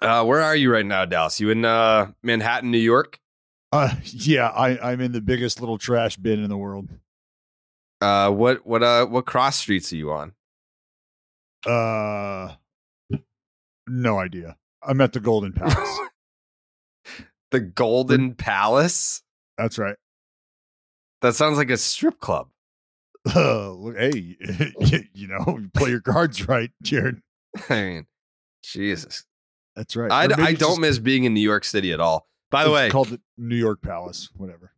Uh, where are you right now, Dallas? You in uh, Manhattan, New York? Uh, yeah, I, I'm in the biggest little trash bin in the world. Uh, what what uh what cross streets are you on? Uh, no idea. I'm at the Golden Palace. The Golden Palace. That's right. That sounds like a strip club. Uh, hey, you, you know, you play your cards right, Jared. I mean, Jesus. That's right. I, I don't just- miss being in New York City at all. By the way, called the New York Palace, whatever.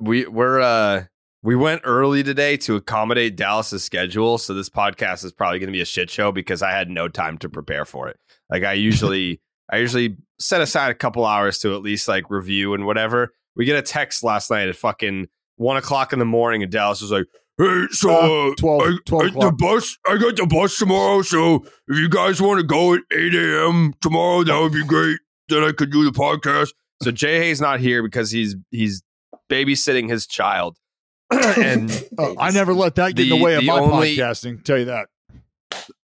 we we're uh we went early today to accommodate Dallas's schedule, so this podcast is probably going to be a shit show because I had no time to prepare for it. Like I usually I usually set aside a couple hours to at least like review and whatever. We get a text last night at fucking one o'clock in the morning, and Dallas was like, "Hey, so Uh, uh, 12 I, 12 I- the bus, I got the bus tomorrow. So if you guys want to go at eight a.m. tomorrow, that would be great. Then I could do the podcast." So Jay Hay's not here because he's he's babysitting his child, and Uh, I never let that get in The- the way of the my only- podcasting. Tell you that.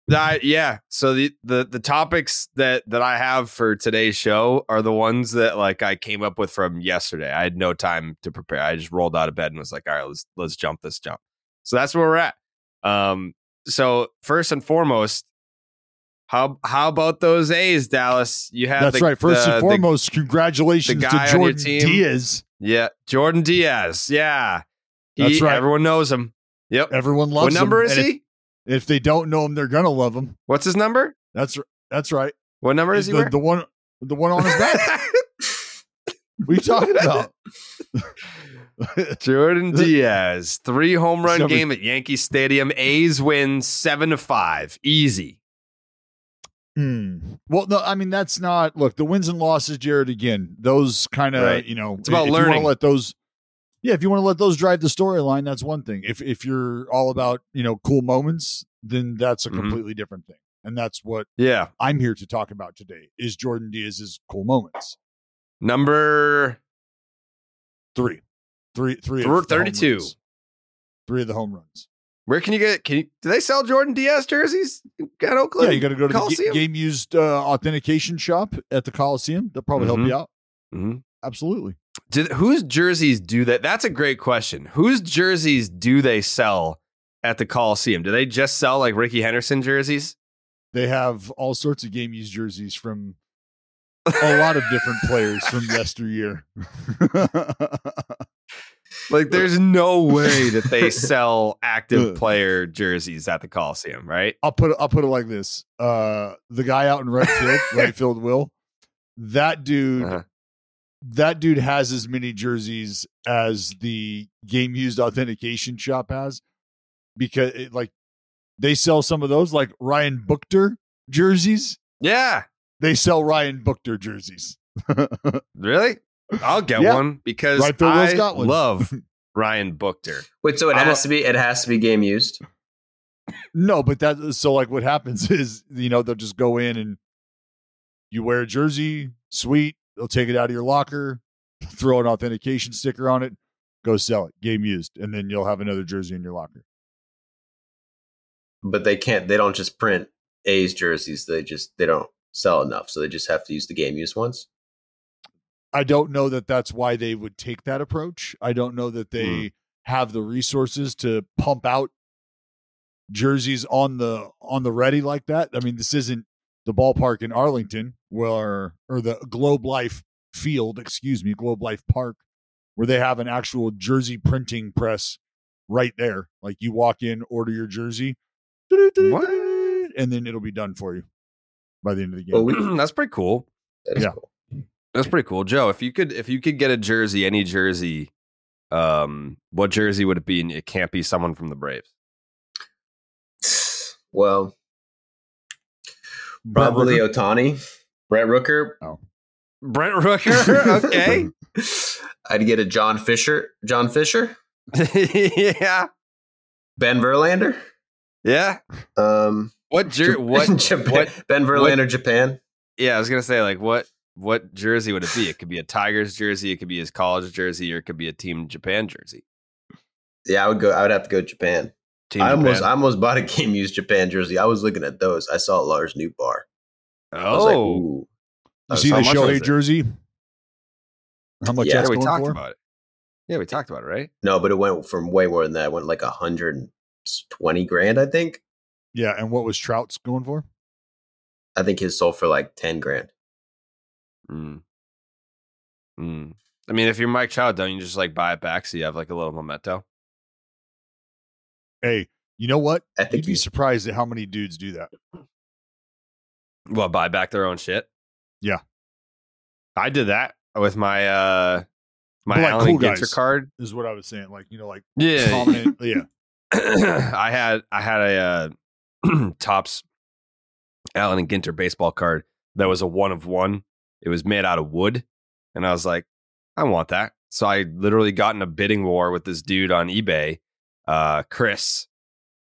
that yeah. So the the the topics that that I have for today's show are the ones that like I came up with from yesterday. I had no time to prepare. I just rolled out of bed and was like, all right, let's let's jump this jump. So that's where we're at. Um. So first and foremost. How how about those A's, Dallas? You have That's the- right. First the- and the- foremost, congratulations the to on your Jordan. Diaz. yeah, Jordan Diaz. Yeah, he, That's right. Everyone knows him. Yep. Everyone loves him. what number him. is And he? If, if they don't know him, they're gonna love him. What's his number? That's that's right. What number is he? the one the one on his back. what are you talking about? Jordan Diaz, three home run game at Yankee Stadium. A's win seven to five, easy. Hmm. Well, no, I mean that's not. Look, the wins and losses, Jared. Again, those kind of Right. you know, It's about if you wanna learning. let those, yeah, if you want to let those drive the storyline, that's one thing. If if you're all about you know cool moments, then that's a Mhm. completely different thing. And that's what Yeah, I'm here to talk about today. Is Jordan Diaz's cool moments? number Three, three, three, Thir- of 32. runs. Three of the home runs. where can you get? Can you? Do they sell Jordan Diaz jerseys at Oakland? yeah, you got to go to the Coliseum? ga- game used uh, authentication shop at the Coliseum. They'll probably Mhm. help you out. Mhm. Absolutely. Do, whose jerseys do that? That's a great question. Whose jerseys do they sell at the Coliseum? Do they just sell like Rickey Henderson jerseys? They have all sorts of game used jerseys from a lot of different players from yesteryear. Like, there's no way that they sell active player jerseys at the Coliseum, right? I'll put it, I'll put it like this: uh, the guy out in right field, right field, will that dude. Uh-huh. That dude has as many jerseys as the game used authentication shop has, because it, like they sell some of those, like Ryan Buchter jerseys. Yeah, They sell Ryan Buchter jerseys. really? I'll get Yeah. one because Right, Phil Will's I got one. love Ryan Buchter. Wait, so it I'm has a- to be it has to be game used. No, but that so like what happens is you know they'll just go in and you wear a jersey, sweet. They'll take it out of your locker, throw an authentication sticker on it, go sell it, game used, and then you'll have another jersey in your locker. But they can't they don't just print A's jerseys. They just they don't sell enough. So they just have to use the game used ones. I don't know that that's why they would take that approach. I don't know that they Hmm. have the resources to pump out jerseys on the on the ready like that. I mean, this isn't the ballpark in Arlington, where or the Globe Life Field, excuse me, Globe Life Park, where they have an actual jersey printing press right there. Like you walk in, order your jersey, What? and then it'll be done for you by the end of the game. Well, we, That's pretty cool. that Yeah. cool. That's pretty cool, Joe. If you could, if you could get a jersey, any jersey, um, what jersey would it be? And it can't be someone from the Braves. Well, probably Rooker? Ohtani, Brett Rooker. Oh. Brent Rooker. okay. I'd get a John Fisher. John Fisher, yeah. Ben Verlander. Yeah. Um, What jer- what Japan, what Ben Verlander, Japan. Yeah, I was gonna say like what what jersey would it be? It could be a Tigers jersey, it could be his college jersey, or it could be a Team Japan jersey. Yeah, I would go. I would have to go Japan. Team I almost, Japan. I almost bought a game used Japan jersey. I was looking at those. I saw Lars Nootbaar. I was like, oh, ooh. You see the much was Shohei it? jersey? How much Yeah, that's yeah, we going talked for? about it. Yeah, we talked about it, right? No, but it went from way more than that. It went like a hundred and twenty grand. I think. Yeah, and what was Trout's going for? I think his sold for like ten grand. Mm. Mm. I mean, if you're Mike Trout, don't you just like buy it back so you have like a little memento? Hey, you know what? I think You'd be you- surprised at how many dudes do that. Well, buy back their own shit. Yeah. I did that with my uh my But, like, Allen cool Ginter card. Is what I was saying. Like you know, like Yeah, prominent. yeah, I had I had a uh, Topps Allen and Ginter baseball card that was a one of one. It was made out of wood, and I was like, I want that. So I literally got in a bidding war with this dude on eBay, uh, Chris,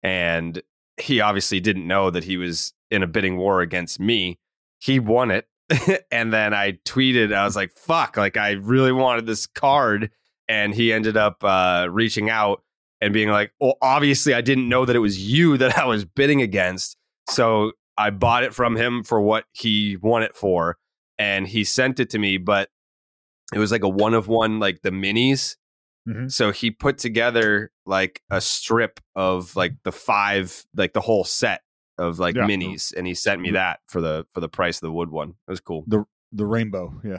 and he obviously didn't know that he was in a bidding war against me. He won it, and then I tweeted, I was like, "Fuck!" Like I really wanted this card, and he ended up uh, reaching out and being like, well, obviously, I didn't know that it was you that I was bidding against. So I bought it from him for what he won it for. And he sent it to me, but it was like a one of one, like the minis. Mhm. So he put together like a strip of like the five, like the whole set of like Yeah. minis, and he sent me that for the for the price of the wood one. It was cool. the rainbow. Yeah.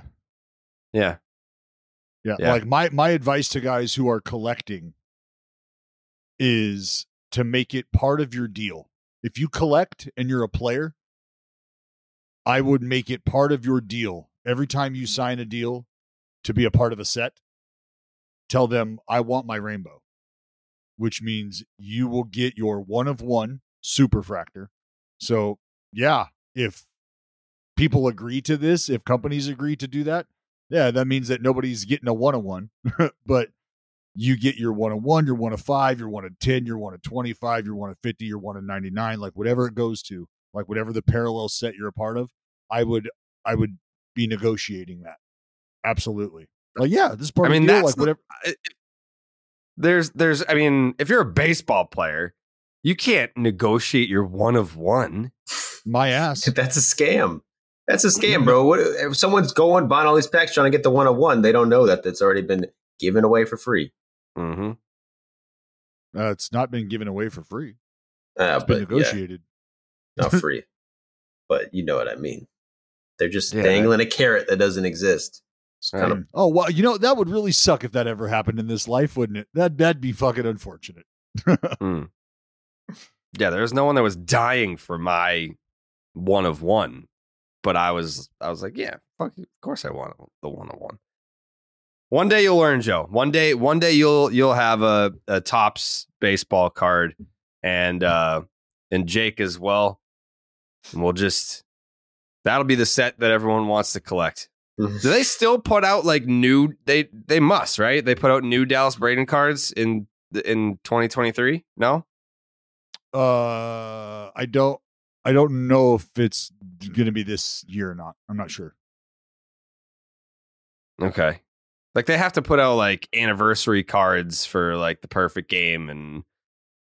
Yeah, yeah, Yeah. Like my my advice to guys who are collecting is to make it part of your deal. If you collect and you're a player, I would make it part of your deal every time you mm-hmm. sign a deal to be a part of a set. Tell them I want my rainbow, which means you will get your one of one superfractor. So, yeah, if people agree to this, if companies agree to do that, yeah, that means that nobody's getting a one of one, but you get your one of one, your one of five, your one of 10, your one of 25, your one of 50, your one of 99, like whatever it goes to, like whatever the parallel set you're a part of, I would, I would be negotiating that. Absolutely. Like, yeah, this is part I of mean, the deal. that's Like, whatever. it- there's there's I mean, if you're a baseball player, you can't negotiate your one of one. My ass. That's a scam. That's a scam, bro. What if someone's going buying all these packs trying to get the one of one? They don't know that that's already been given away for free. Mm-hmm. Uh, it's not been given away for free. Uh, It's been but yeah, negotiated. Not free, but you know what I mean. They're just Yeah. dangling a carrot that doesn't exist. It's kind of. Oh well, you know that would really suck if that ever happened in this life, wouldn't it? That that'd be fucking unfortunate. Mm. Yeah, there was no one that was dying for my one of one, but I was I was like, yeah, fuck, of course I want the one of one. One day you'll learn, Joe. One day, one day you'll you'll have a, a Topps baseball card, and uh and Jake as well, and we'll just that'll be the set that everyone wants to collect. Do they still put out like new? They they must right. They put out new Dallas Braden cards in in 2023. No, Uh, I don't, I don't know if it's going to be this year or not. I'm not sure. okay. Like they have to put out like anniversary cards for like the perfect game and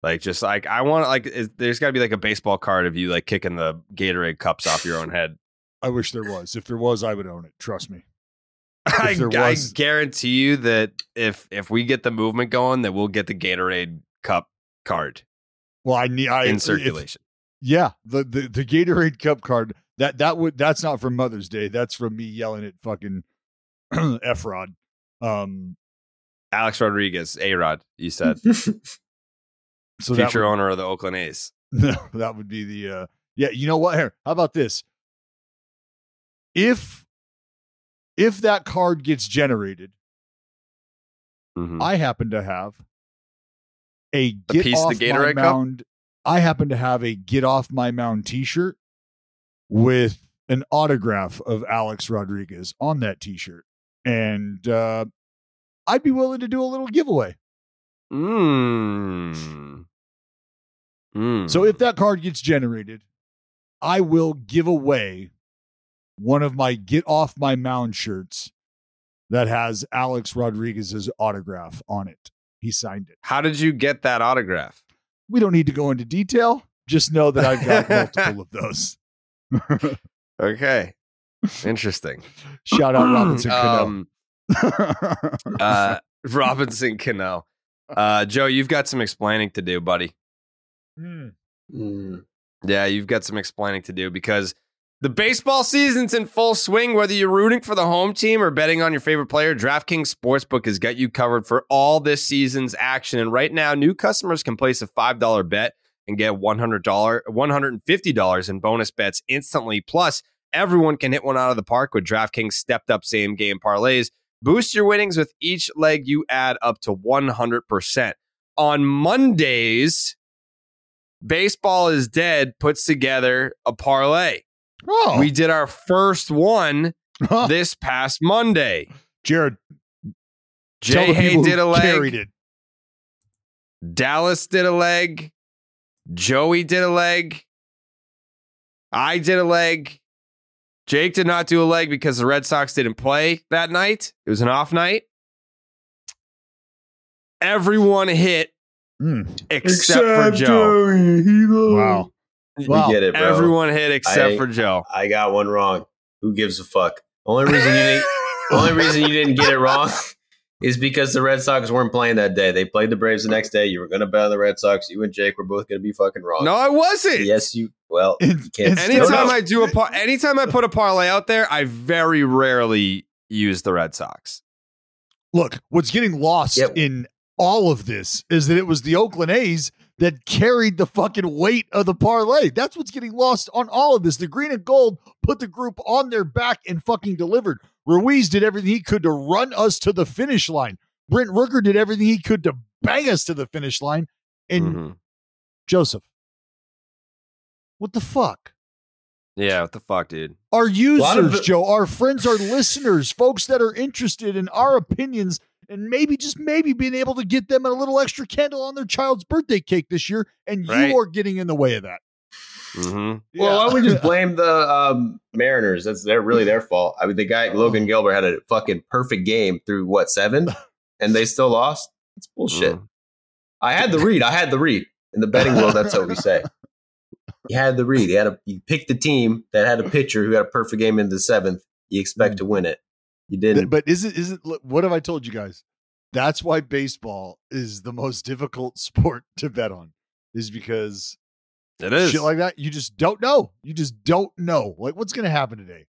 like just like I want like is, there's got to be like a baseball card of you like kicking the Gatorade cups off your own head. I wish there was. If there was, I would own it. Trust me. I, there I guarantee you that if if we get the movement going, that we'll get the Gatorade cup card Well, I need I in if- circulation. yeah, the, the the Gatorade Cup card. That that would that's not from Mother's Day. That's from me yelling at fucking A-Rod. Um, Alex Rodriguez, A Rod, you said. so Future would, owner of the Oakland A's. that would be the uh yeah, you know what? Here, how about this? If if that card gets generated, Mhm. I happen to have a get piece of off the my Gatorade Cup? mound. I happen to have a get off my mound T-shirt with an autograph of Alex Rodriguez on that T-shirt, and uh, I'd be willing to do a little giveaway. Mm. Mm. So if that card gets generated, I will give away one of my get off my mound shirts that has Alex Rodriguez's autograph on it. He signed it. how did you get that autograph? We don't need to go into detail. Just know that I've got multiple of those. Okay. Interesting. Shout out Robinson Cano. Um, uh, Robinson Cano. Uh, Joe, you've got some explaining to do, buddy. Mm. Yeah, you've got some explaining to do because the baseball season's in full swing. Whether you're rooting for the home team or betting on your favorite player, DraftKings Sportsbook has got you covered for all this season's action. And right now, new customers can place a $5 bet and get $100, $150 in bonus bets instantly. Plus, everyone can hit one out of the park with DraftKings stepped up same game parlays. Boost your winnings with each leg you add up to 100%. On Mondays, Baseball is Dead puts together a parlay. Oh, We did our first one Huh. this past Monday. Jared, Jay Hay did a leg. Dallas did a leg. Joey did a leg. I did a leg. Jake did not do a leg because the Red Sox didn't play that night. It was an off night. Everyone hit Hmm. except, for Joe. Wow. We Wow. get it, bro. Everyone hit except I- for Joe. I got one wrong. Who gives a fuck? Only reason you didn't, only reason you didn't get it wrong is because the Red Sox weren't playing that day. They played the Braves the next day. You were going to bet on the Red Sox. You and Jake were both going to be fucking wrong. No, I wasn't. Yes, you. Well, In- you can't. Anytime No, no. I do a par- anytime I put a parlay out there, I very rarely use the Red Sox. Look, what's getting lost Yep. in all of this is that it was the Oakland A's that carried the fucking weight of the parlay. That's what's getting lost on all of this. The green and gold put the group on their back and fucking delivered. Ruiz did everything he could to run us to the finish line. Brent Rooker did everything he could to bang us to the finish line. And Mhm. Joseph, what the fuck? Yeah, what the fuck, dude? Our lot of users, the- Joe, our friends, our listeners, folks that are interested in our opinions and maybe just maybe being able to get them a little extra candle on their child's birthday cake this year, and Right. you are getting in the way of that. Mm-hmm. Well, why don't we just blame the um, Mariners? That's they're really their fault. I mean, the guy Logan Gilbert had a fucking perfect game through what seven, and they still lost. It's bullshit. Mm. I had the read. I had the read. In the betting world, that's what we say. You had the read. You had a you picked the team that had a pitcher who had a perfect game in the seventh. You expect to win it. You didn't. But is it is it what have I told you guys? That's why baseball is the most difficult sport to bet on, is because It is. shit like that you just don't know. You just don't know. Like what's going to happen today?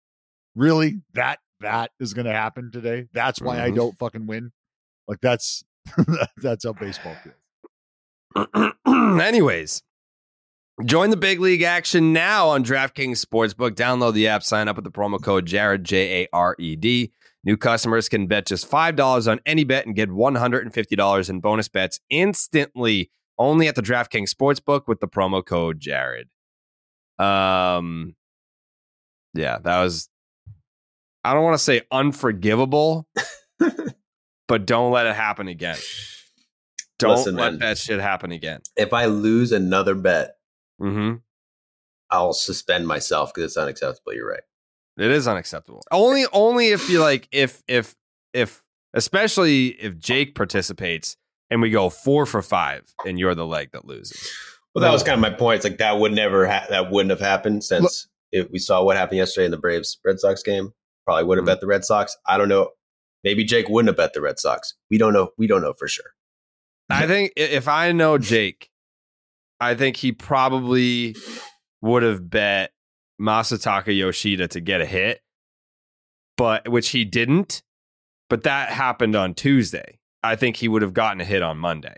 Really? That that is going to happen today? That's why I Mhm. don't fucking win. Like that's that's how baseball feels. Anyways, join the big league action now on DraftKings Sportsbook. Download the app, sign up with the promo code Jared J A R E D. New customers can bet just five dollars on any bet and get one hundred and fifty dollars in bonus bets instantly. Only at the DraftKings Sportsbook with the promo code Jared. Um, yeah, that was. I don't want to say unforgivable, but don't let it happen again. Don't Listen, let man. that shit happen again. if I lose another bet, Mm-hmm. I'll suspend myself because it's unacceptable. You're right. It is unacceptable. Only, only if you like, if, if, if, especially if Jake participates and we go four for five, and you're the leg that loses. Well, that was kind of my point. It's like that would never ha- that wouldn't have happened since if we saw what happened yesterday in the Braves Red Sox game. Probably would have Mhm. bet the Red Sox. I don't know. Maybe Jake wouldn't have bet the Red Sox. We don't know. We don't know for sure. I think if I know Jake, I think he probably would have bet Masataka Yoshida to get a hit, but which he didn't. But that happened on Tuesday. I think he would have gotten a hit on Monday.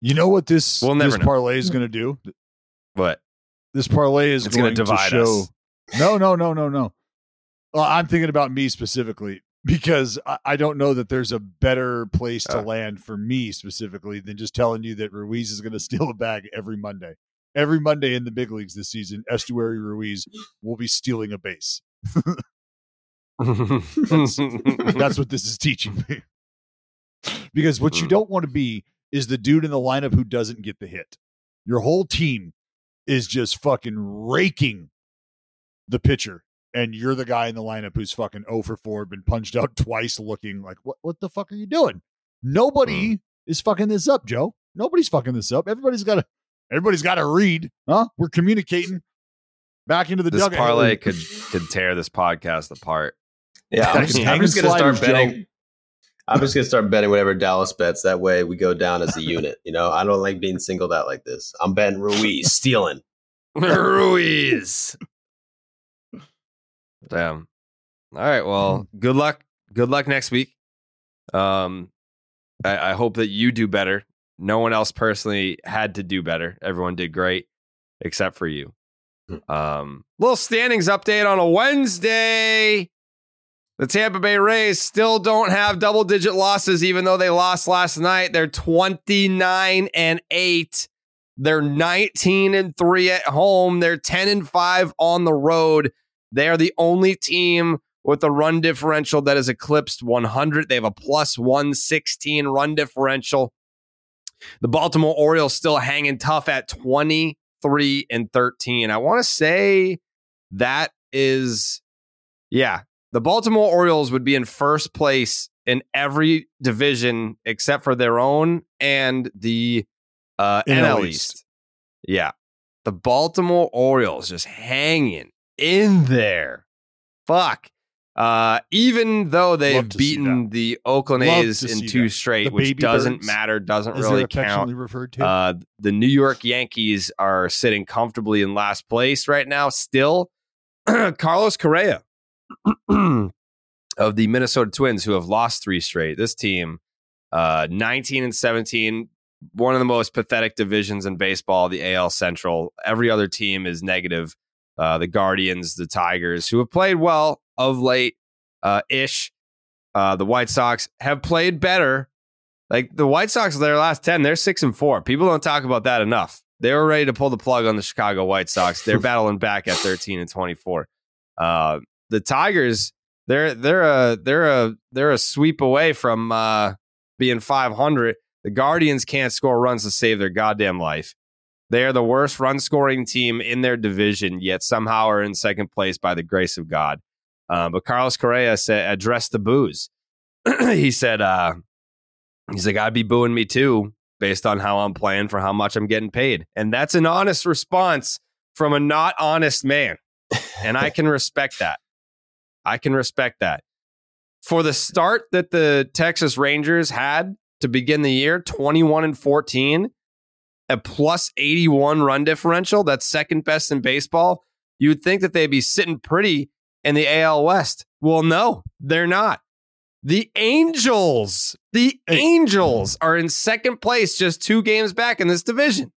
You know what this We'll this know. parlay is going to do? What This parlay is It's gonna divide show. us. No, no, no, no, no. Well, I'm thinking about me specifically because I, I don't know that there's a better place to Uh. land for me specifically than just telling you that Ruiz is going to steal a bag every Monday. Every Monday in the big leagues this season, Esteury Ruiz will be stealing a base. That's what this is teaching me. because what you Mm. don't want to be is the dude in the lineup who doesn't get the hit. Your whole team is just fucking raking the pitcher, and you're the guy in the lineup who's fucking 0 for 4, been punched out twice, looking like, what, what the fuck are you doing? Nobody is fucking this up, Joe. Nobody's fucking this up. Everybody's got to, everybody's got to read, huh? We're communicating back into the this dugout. parlay could could tear this podcast apart. Yeah, I'm just, I'm just gonna start sliders, Joe. betting. I'm just gonna start betting whatever Dallas bets. That way, we go down as a unit. You know, I don't like being singled out like this. I'm betting Ruiz stealing. Ruiz. Damn. All right. Well, good luck. Good luck next week. Um, I, I hope that you do better. No one else personally had to do better. Everyone did great, except for you. Um, little standings update on a Wednesday. The Tampa Bay Rays still don't have double digit losses, even though they lost last night. They're 29 and 8. They're 19 and 3 at home. They're 10 and 5 on the road. They are the only team with a run differential that has eclipsed 100. They have a plus 116 run differential. The Baltimore Orioles still hanging tough at 23 and 13. I want to say that is, yeah, the Baltimore Orioles would be in first place in every division except for their own and the uh, NL East. East. Yeah. The Baltimore Orioles just hanging in there. Fuck. Uh, even though they've Love to see beaten the Oakland Love A's in two that. straight, The which doesn't birds, matter, doesn't really count. referred to. Uh, the New York Yankees are sitting comfortably in last place right now. Still, Carlos Correa of the Minnesota Twins, who have lost three straight. This team, uh, 19 and 17, one of the most pathetic divisions in baseball, the AL Central. Every other team is negative. Uh, the Guardians, the Tigers, who have played well of late, uh, ish. Uh, the White Sox have played better. Like the White Sox, their last 10, they're six and four. People don't talk about that enough. They were ready to pull the plug on the Chicago White Sox. They're battling back at 13 and 24. Uh, the Tigers, they're they're a they're a they're a sweep away from uh, being 500. The Guardians can't score runs to save their goddamn life. They are the worst run scoring team in their division, yet somehow are in second place by the grace of God. Uh, but Carlos Correa said, addressed the boos. he said, uh, he's like, I'd be booing me too, based on how I'm playing for how much I'm getting paid. And that's an honest response from a not honest man. And I can respect that. I can respect that. For the start that the Texas Rangers had to begin the year, 21 and 14, a plus 81 run differential, that's second best in baseball. You would think that they'd be sitting pretty in the AL West. Well, no, they're not. The Angels, the Angels are in second place, just two games back in this division.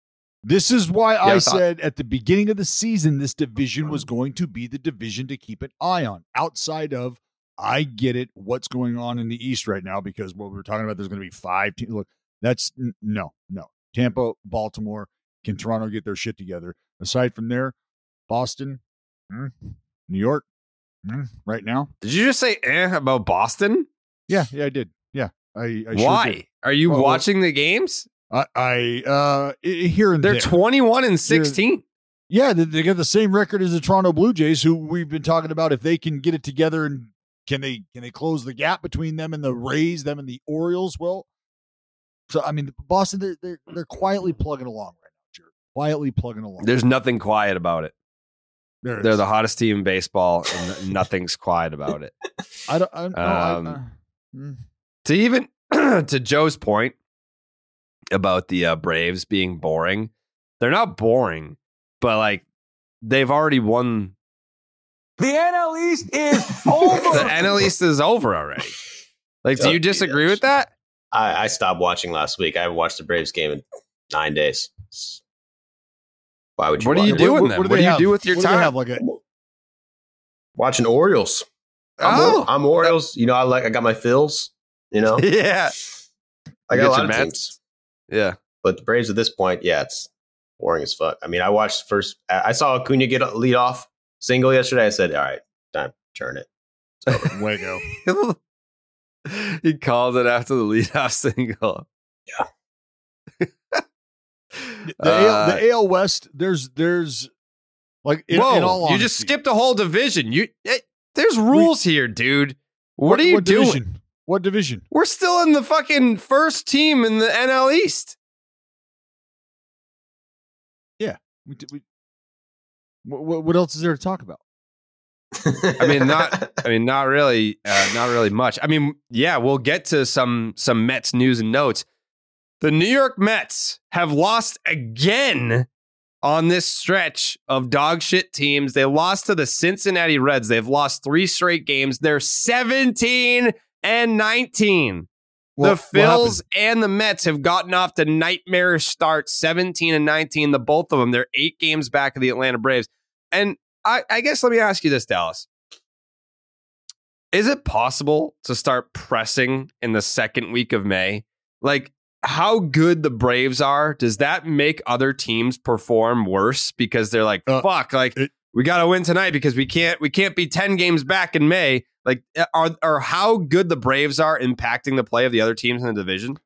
This is why I I said at the beginning of the season, this division was going to be the division to keep an eye on. Outside of, I get it, what's going on in the East right now, because what we are talking about, there's going to be five teams. Look, that's no, no. Tampa, Baltimore, can Toronto get their shit together? Aside from there, Boston, mm, New York, right now. Did you just say eh about Boston? Yeah, yeah, I did. Yeah, I. I sure Why? did. Are you Well, watching the games? I, I uh, here and They're there. 21 and 16. Yeah, they, they got the same record as the Toronto Blue Jays, who we've been talking about. If they can get it together and can they can they close the gap between them and the Rays, them and the Orioles? Well, so I mean, Boston they're they're, they're quietly plugging along right now, Jared. Quietly plugging along. There's nothing quiet about it. There They're is. the hottest team in baseball, and nothing's quiet about it. I don't. I, no, I- Um, uh, mm. to even to Joe's point about the uh, Braves being boring, they're not boring, but like they've already won. The NL East is over. The NL East is over already. Like, do you disagree with that? I, I stopped watching last week. I haven't watched the Braves game in nine days. Why would you? What are you watch- doing What- then? what What do do you have? do with your What do time? have, like a Watching Orioles. I'm, Oh. I'm Orioles. You know, I like. I got my fills. You know, yeah, I got a lot your of Mets? teams. yeah. But the Braves at this point, yeah, it's boring as fuck. I mean, I watched the first. I I saw Acuna get a lead off single yesterday. I said, "All right, time to turn it." way to go? he called it after the leadoff single. The, Uh, AL, the AL West, there's there's like in, whoa! in all you just skipped a whole division. You eh, there's rules here, dude. What, are you what doing? Division? What division? We're still in the fucking first team in the NL East. We, we, what, what else is there to talk about? I mean, not. I mean, not really. Uh, not really much. I mean, yeah, we'll get to some some Mets news and notes. The New York Mets have lost again on this stretch of dog shit teams. They lost to the Cincinnati Reds. They've lost three straight games. They're 17 and 19. What- the Phils and the Mets have gotten off to nightmarish starts, 17 and 19. The both of them, they're eight games back of the Atlanta Braves. And I, I guess let me ask you this, Dallas. Is it possible to start pressing in the second week of May? Like how good the Braves are, does that make other teams perform worse because they're like, Uh, fuck, like it- we got to win tonight because we can't we can't be 10 games back in May. Like are are how good the Braves are impacting the play of the other teams in the division?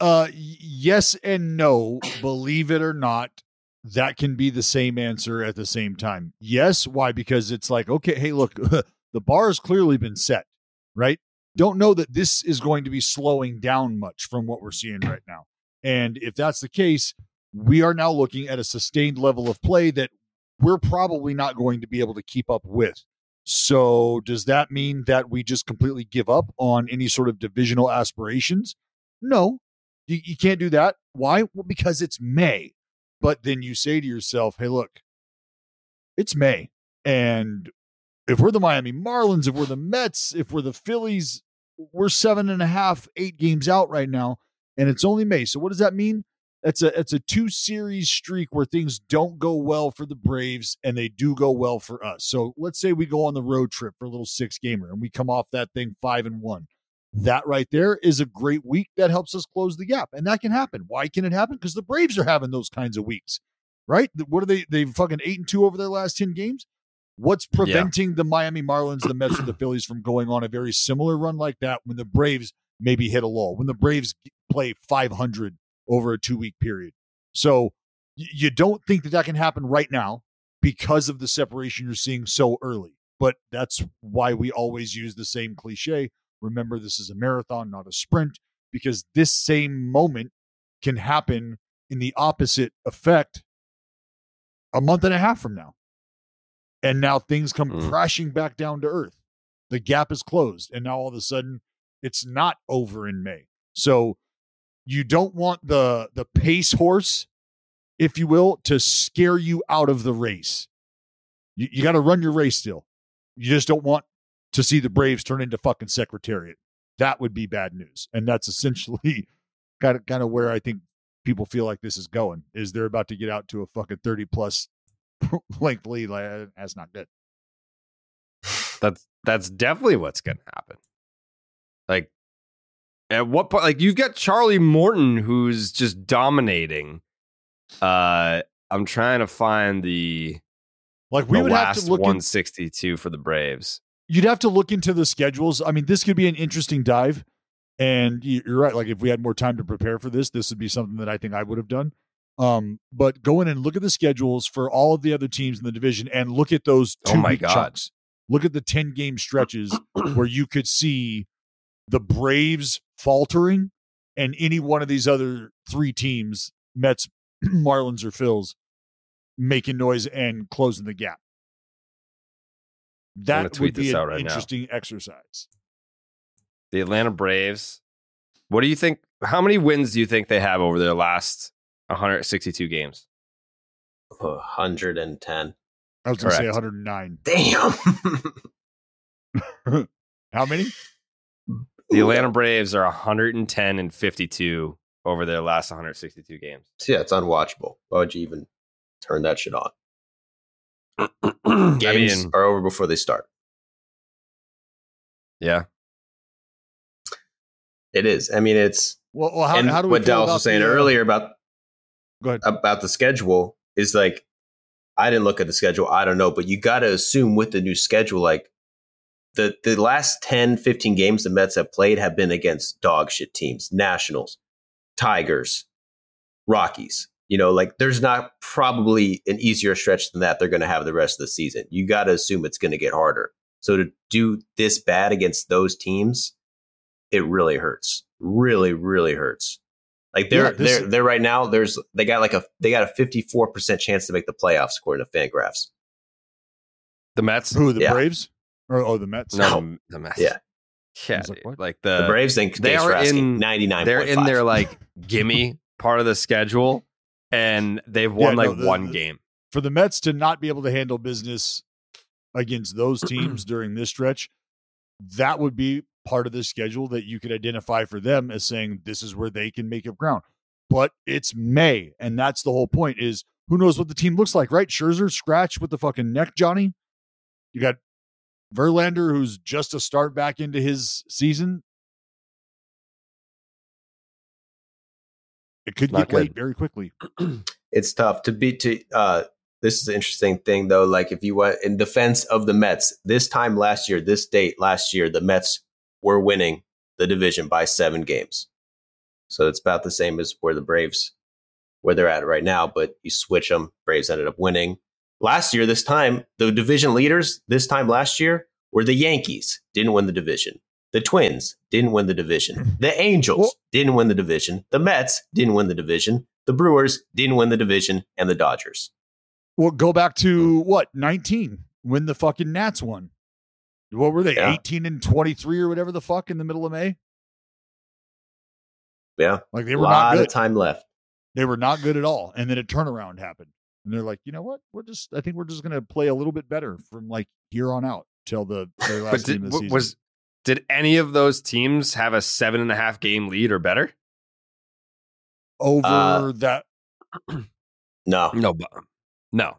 Uh, yes and no. Believe it or not, that can be the same answer at the same time. Yes, why? Because it's like, okay, hey, look, the bar has clearly been set, right? Don't know that this is going to be slowing down much from what we're seeing right now. And if that's the case, we are now looking at a sustained level of play that we're probably not going to be able to keep up with. So, does that mean that we just completely give up on any sort of divisional aspirations? No, you, you can't do that. Why? Well, because it's May. But then you say to yourself, hey, look, it's May. And if we're the Miami Marlins, if we're the Mets, if we're the Phillies, we're seven and a half, eight games out right now, and it's only May. So what does that mean? It's a it's a two series streak where things don't go well for the Braves and they do go well for us. So let's say we go on the road trip for a little six gamer and we come off that thing five and one. That right there is a great week that helps us close the gap. And that can happen. Why can it happen? Because the Braves are having those kinds of weeks, right? What are they? They fucking eight and two over their last 10 games. What's preventing the Miami Marlins, the Mets, or the Phillies from going on a very similar run like that when the Braves maybe hit a lull, when the Braves play 500 over a two week period? So you don't think that that can happen right now because of the separation you're seeing so early. But that's why we always use the same cliche. Remember, this is a marathon, not a sprint, because this same moment can happen in the opposite effect a month and a half from now. And now things come Mm. crashing back down to earth. The gap is closed. And now all of a sudden it's not over in May. So you don't want the the pace horse, if you will, to scare you out of the race. You, you got to run your race still. You just don't want to see the Braves turn into fucking secretariat. That would be bad news. And that's essentially kind of kind of where I think people feel like this is going. Is they're about to get out to a fucking 30 plus lead. Like uh, that's not good. That's that's definitely what's going to happen. Like at what point like you've got Charlie Morton who's just dominating. Uh I'm trying to find the Like we the would have to look in, 162 for the Braves. you'd have to look into the schedules. I mean, this could be an interesting dive. And you're right. Like if we had more time to prepare for this, this would be something that I think I would have done. Um, but go in and look at the schedules for all of the other teams in the division and look at those Oh two my week God. chunks. Look at the 10 game stretches where you could see the Braves faltering and any one of these other three teams, Mets, Marlins, or Phils, making noise and closing the gap. That would be an right now. interesting exercise. The Atlanta Braves. What do you think how many wins do you think they have over their last 162 games? 110. I was going to say 109. Damn. How many? The Atlanta Braves are 110 and 52 over their last 162 games. yeah, it's unwatchable. Why would you even turn that shit on? I Games mean, are over before they start. yeah. It is. I mean, it's Well, well how, and how do we what feel Dallas was saying the, uh, earlier about Go ahead. about the schedule is like I didn't look at the schedule. I don't know, but you got to assume with the new schedule, like the the last 10, 15 games the Mets have played have been against dog shit teams, Nationals, Tigers, Rockies. You know, like there's not probably an easier stretch than that they're going to have the rest of the season. You got to assume it's going to get harder. So to do this bad against those teams, it really hurts. Really, really hurts. Like they're Yeah, they're they're right now. There's they got like a they got a 54 percent chance to make the playoffs according to Fangraphs. The Mets? Who, the Yeah. Braves? Or oh, the Mets? No, No. the, the Mets. Yeah. Yeah. Like, what? Like The the, Braves think they are in- 99. they're in their like gimme part of the schedule and they've won Yeah, no, like the- one the- game. For the Mets to not be able to handle business against those teams during this stretch, that would be part of the schedule that you could identify for them as saying this is where they can make up ground. But it's May, and that's the whole point is who knows what the team looks like, right? Scherzer scratch with the fucking neck, Johnny. You got Verlander, who's just a start back into his season. It could Not get late very quickly. it's tough to be to uh this is an interesting thing though like if you went in defense of the Mets this time last year this date last year the Mets were winning the division by 7 games. So it's about the same as where the Braves where they're at right now but you switch them Braves ended up winning. Last year this time the division leaders this time last year were the Yankees. Didn't win the division. The Twins didn't win the division. The Angels didn't win the division. The Mets didn't win the division. The Brewers didn't win the division, and the Dodgers. Well, go back to hmm. what, 19, when the fucking Nats won. What were they, Yeah. 18 and 23 or whatever the fuck in the middle of May? Yeah, Like they a were not good. of time left. They were not good at all. And then a turnaround happened. And they're like, you know what? We're just, I think we're just going to play a little bit better from like here on out till the very last But game did, of the season. was did any of those teams have a seven and a half game lead or better? Over uh, that. No, No, no.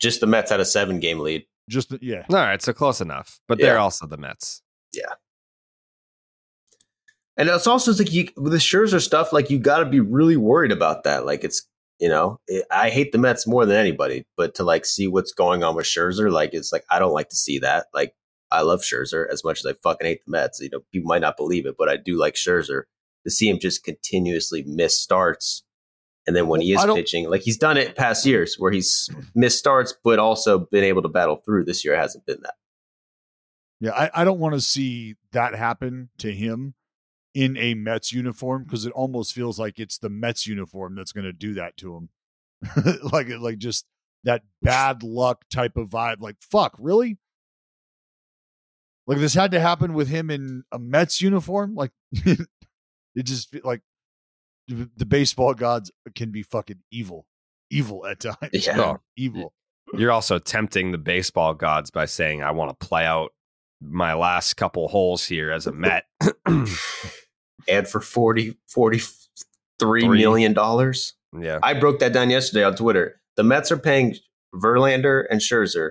just the Mets had a seven-game lead. Just, yeah. All right, so close enough. But they're also the Mets. Yeah. And it's also it's like you, with the Scherzer stuff, like you got to be really worried about that. Like it's, you know, it, I hate the Mets more than anybody, but to like see what's going on with Scherzer, like it's like I don't like to see that. Like I love Scherzer as much as I fucking hate the Mets. You know, people might not believe it, but I do like Scherzer. To see him just continuously miss starts, and then when he is pitching, like he's done it past years where he's missed starts, but also been able to battle through. This year hasn't been that. Yeah. I, I don't want to see that happen to him in a Mets uniform because it almost feels like it's the Mets uniform that's going to do that to him. like, like just that bad luck type of vibe. Like, fuck, really? Like this had to happen with him in a Mets uniform. Like, it just like the the baseball gods can be fucking evil, evil at times. Yeah. man. evil. You're also tempting the baseball gods by saying, I want to play out my last couple holes here as a Met. And for 40, 43 Three. million dollars. yeah. I broke that down yesterday on Twitter. The Mets are paying Verlander and Scherzer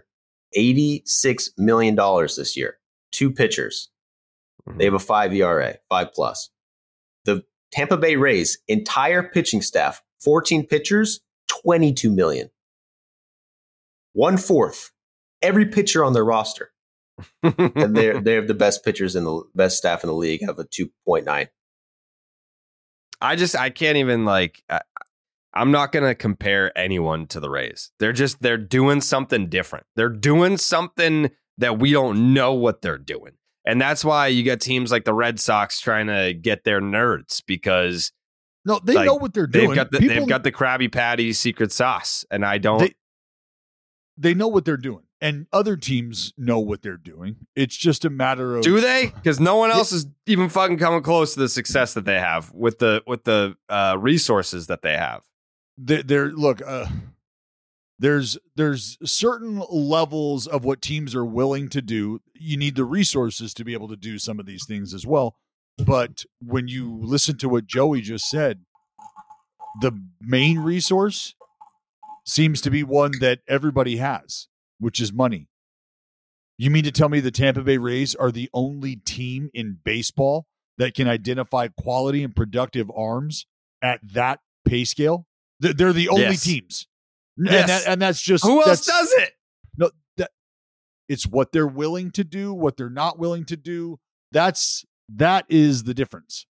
$86 million this year. Two pitchers. They mm-hmm. have a five ERA, five plus. The Tampa Bay Rays entire pitching staff, 14 pitchers, 22 million. One fourth. Every pitcher on their roster. And they're they have the best pitchers in the best staff in the league have a 2.9. I just I can't even like I, I'm not going to compare anyone to the Rays. They're just they're doing something different. They're doing something that we don't know what they're doing. And that's why you get teams like the Red Sox trying to get their nerds because No, they Like, know what they're doing. they've got the People- they've got the Krabby Patty secret sauce and I don't they, they know what they're doing and other teams know what they're doing it's just a matter of do they? Because no one else is even fucking coming close to the success that they have with the with the uh, resources that they have. they're, they're look uh there's there's certain levels of what teams are willing to do. You need the resources to be able to do some of these things as well. But when you listen to what Joey just said, the main resource seems to be one that everybody has, which is money. You mean to tell me the Tampa Bay Rays are the only team in baseball that can identify quality and productive arms at that pay scale? They're they're the only Yes. teams. Yes. And, that, and that's just Who else does it? No, that it's what they're willing to do, what they're not willing to do. That's that is the difference.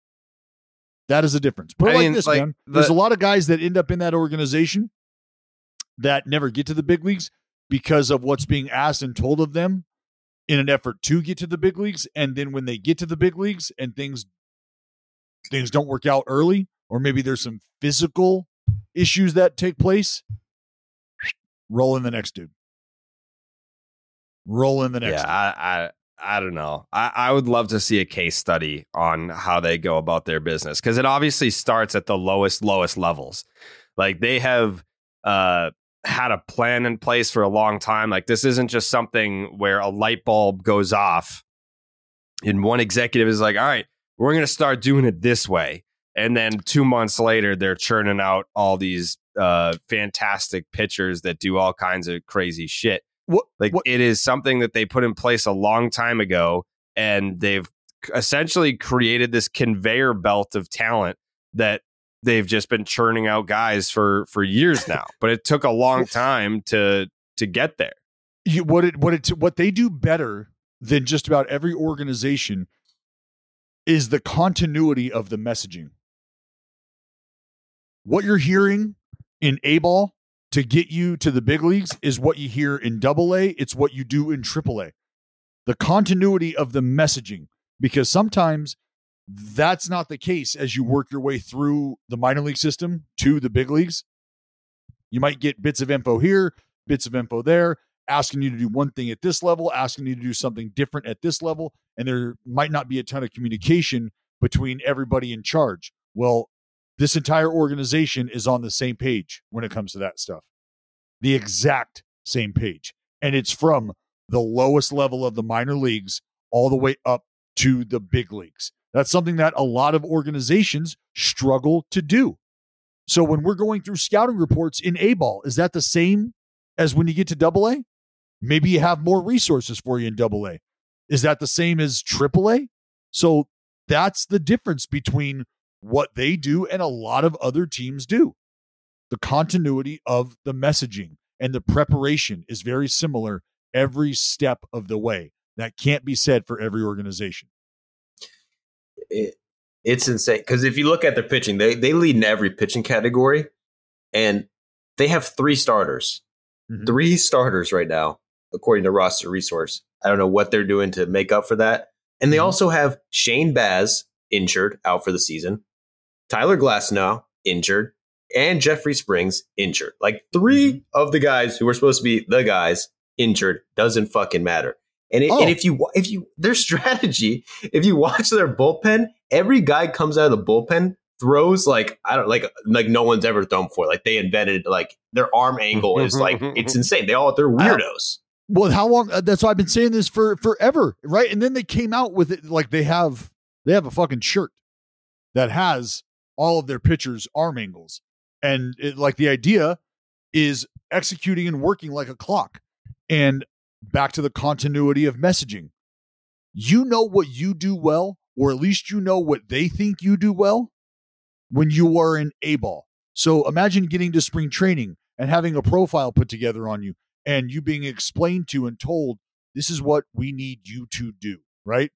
That is the difference. Put it I like mean, this, like, man. There's a lot of guys that end up in that organization that never get to the big leagues because of what's being asked and told of them in an effort to get to the big leagues. And then when they get to the big leagues and things things don't work out early, or maybe there's some physical issues that take place, roll in the next dude. Roll in the next. Yeah, I, I I don't know. I, I would love to see a case study on how they go about their business because it obviously starts at the lowest, lowest levels. Like they have uh had a plan in place for a long time. Like this isn't just something where a light bulb goes off and one executive is like, all right, we're going to start doing it this way. And then two months later, they're churning out all these uh, fantastic pitchers that do all kinds of crazy shit. What, like it is something that they put in place a long time ago, and they've essentially created this conveyor belt of talent that they've just been churning out guys for for years now. But it took a long time to to get there. you, what it what it what they do better than just about every organization is the continuity of the messaging. What you're hearing in A ball to get you to the big leagues is what you hear in double A, it's what you do in triple A. The continuity of the messaging, because sometimes that's not the case as you work your way through the minor league system to the big leagues. You might get bits of info here, bits of info there, asking you to do one thing at this level, asking you to do something different at this level, and there might not be a ton of communication between everybody in charge. Well, this entire organization is on the same page when it comes to that stuff. The exact same page. And it's from the lowest level of the minor leagues all the way up to the big leagues. That's something that a lot of organizations struggle to do. So when we're going through scouting reports in A ball, is that the same as when you get to double A? Maybe you have more resources for you in double A. Is that the same as triple A? So that's the difference between what they do and a lot of other teams do. The continuity of the messaging and the preparation is very similar every step of the way. That can't be said for every organization. it, it's insane because if you look at their pitching, they they lead in every pitching category, and they have three starters, mm-hmm. three starters right now, according to roster resource. I don't know what they're doing to make up for that, and they mm-hmm. also have Shane Baz injured out for the season, Tyler Glasnow injured, and Jeffrey Springs injured. Like 3 of the guys who were supposed to be the guys injured doesn't fucking matter. And, it, Oh. and if you if you their strategy, if you watch their bullpen, every guy comes out of the bullpen throws like I don't like like no one's ever thrown before. Like they invented like their arm angle is like it's insane. They all they're weirdos. Well, how long? uh, That's why I've been saying this for forever, right? And then they came out with it like they have they have a fucking shirt that has all of their pitchers' arm angles, and it, like the idea is executing and working like a clock. And back to the continuity of messaging, you know what you do well, or at least you know what they think you do well when you are in A ball. So imagine getting to spring training and having a profile put together on you and you being explained to and told this is what we need you to do, right?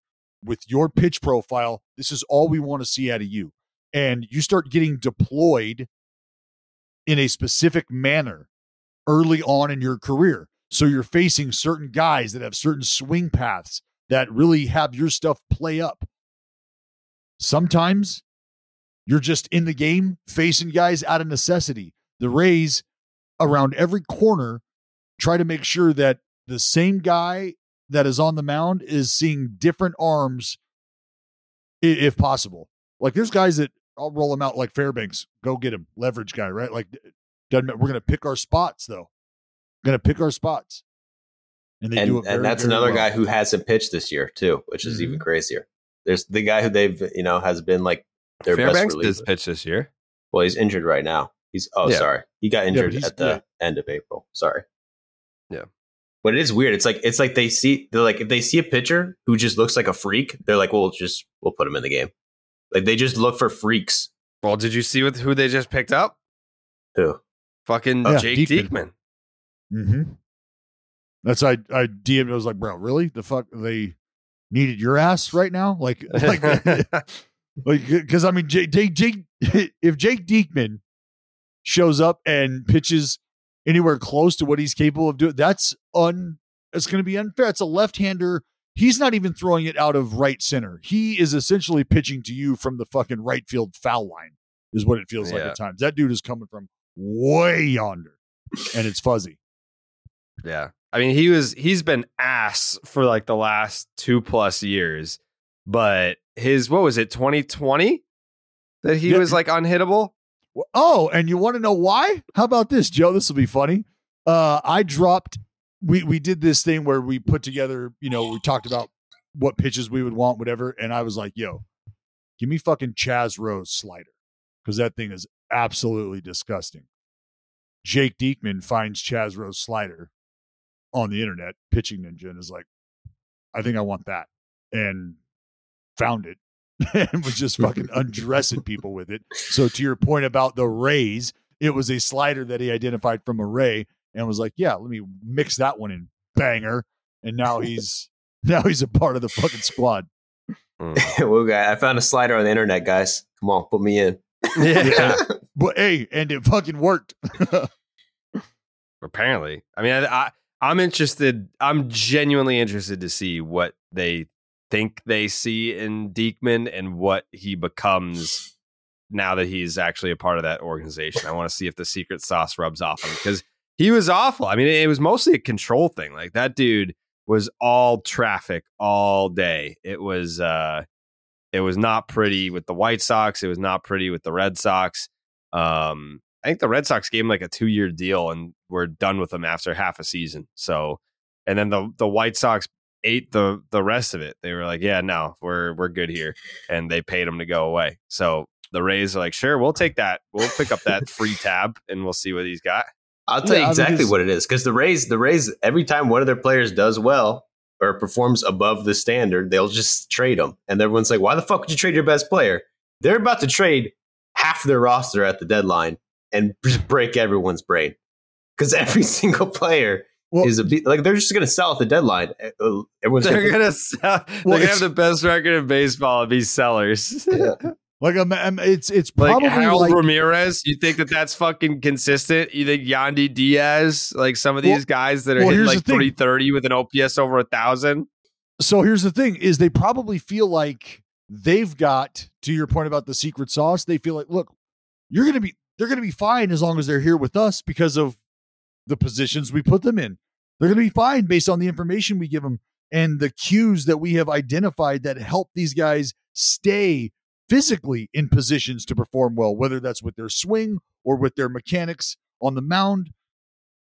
With your pitch profile, this is all we want to see out of you. And you start getting deployed in a specific manner early on in your career. So you're facing certain guys that have certain swing paths that really have your stuff play up. Sometimes you're just in the game facing guys out of necessity. The Rays around every corner try to make sure that the same guy that is on the mound is seeing different arms if possible. Like there's guys that I'll roll him out like Fairbanks, go get him, leverage guy, right? Like doesn't we're gonna pick our spots though. going to pick our spots. And they and, do it. Very, and that's very another well. guy who hasn't pitched this year too, which is even mm-hmm. crazier. There's the guy who they've you know has been like their Fairbanks best reliever. does pitch this year. Well, he's injured right now. He's oh Yeah. sorry, he got injured he's- at the end of April. Sorry. Yeah. But it is weird. It's like it's like they see they're like if they see a pitcher who just looks like a freak, they're like, well, we'll just we'll put him in the game. Like they just look for freaks. Well, did you see with who they just picked up? Who? Fucking Yeah, Jake Diekman. Diekman. Mm-hmm. That's I I DM'd. I was like, bro, really? The fuck they needed your ass right now? Like, like, like, because I mean, Jake, Jake, Jake, if Jake Diekman shows up and pitches anywhere close to what he's capable of doing, that's un. It's going to be unfair. It's a left-hander. He's not even throwing it out of right center. He is essentially pitching to you from the fucking right field foul line. Is what it feels like at times. That dude is coming from way yonder, and it's fuzzy. Yeah. I mean, he was he's been ass for like the last two plus years, but his what was it, 2020? That he Yeah. was like unhittable? Oh, and you want to know why? How about this, Joe? This will be funny. Uh, I dropped. We we did this thing where we put together. You know, we talked about what pitches we would want, whatever. And I was like, "Yo, give me fucking Chaz Roe's slider because that thing is absolutely disgusting." Jake Diekman finds Chaz Roe's slider on the internet, pitching ninja, and is like, "I think I want that," and found it and was just fucking undressing people with it. So to your point about the rays, it was a slider that he identified from a ray and was like, "Yeah, let me mix that one in, banger." And now he's now he's a part of the fucking squad. Mm. well, guy, I found a slider on the internet, guys. Come on, put me in. yeah. But hey, and it fucking worked. Apparently. I mean, I, I I'm interested. I'm genuinely interested to see what they think they see in Diekman and what he becomes now that he's actually a part of that organization. I want to see if the secret sauce rubs off him because he was awful. I mean, it was mostly a control thing. Like that dude was all traffic all day. It was uh it was not pretty with the White Sox. It was not pretty with the Red Sox. Um I think the Red Sox gave him like a two year deal and we're done with him after half a season. So, and then the the White Sox ate the the rest of it. They were like, yeah, no, we're we're good here, and they paid him to go away. So the Rays are like, sure, we'll take that. We'll pick up that free tab and we'll see what he's got. I'll tell Yeah, you exactly it's- what it is because the Rays, the Rays, every time one of their players does well or performs above the standard, they'll just trade them, and everyone's like, "Why the fuck would you trade your best player?" They're about to trade half their roster at the deadline and just break everyone's brain because every single player Well- is a be- like they're just going to sell at the deadline. Uh, Everyone's They're gonna, gonna sell, they're Well, gonna have the best record in baseball and be sellers. Like I'm, I'm- it's it's like probably Harold like Ramirez. You think that that's fucking consistent? You think Yandy Diaz, like some of these Well- guys that are well, hitting like three thirty with an OPS over a thousand? so here's the thing is they probably feel like they've got to your point about the secret sauce they feel like look you're gonna be they're gonna be fine as long as they're here with us because of the positions we put them in they're gonna be fine based on the information we give them and the cues that we have identified that help these guys stay physically in positions to perform well whether that's with their swing or with their mechanics on the mound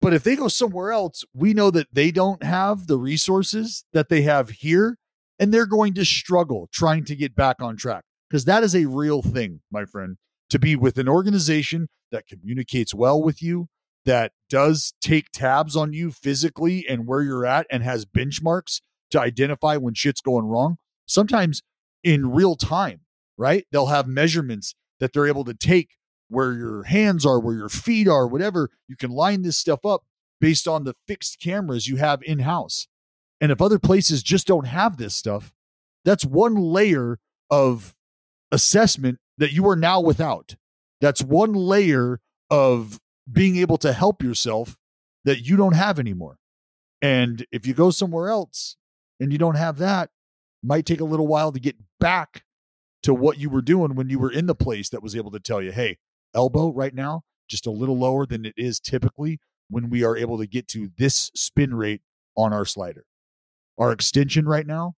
but if they go somewhere else, we know that they don't have the resources that they have here, and they're going to struggle trying to get back on track because that is a real thing, my friend. To be with an organization that communicates well with you, that does take tabs on you physically and where you're at, and has benchmarks to identify when shit's going wrong, sometimes in real time, right? They'll have measurements that they're able to take where your hands are, where your feet are, whatever. You can line this stuff up based on the fixed cameras you have in house. And if other places just don't have this stuff, that's one layer of assessment that you are now without. That's one layer of being able to help yourself that you don't have anymore. And if you go somewhere else and you don't have that, might take a little while to get back to what you were doing when you were in the place that was able to tell you, hey, elbow right now, just a little lower than it is typically when we are able to get to this spin rate on our slider. Our extension right now,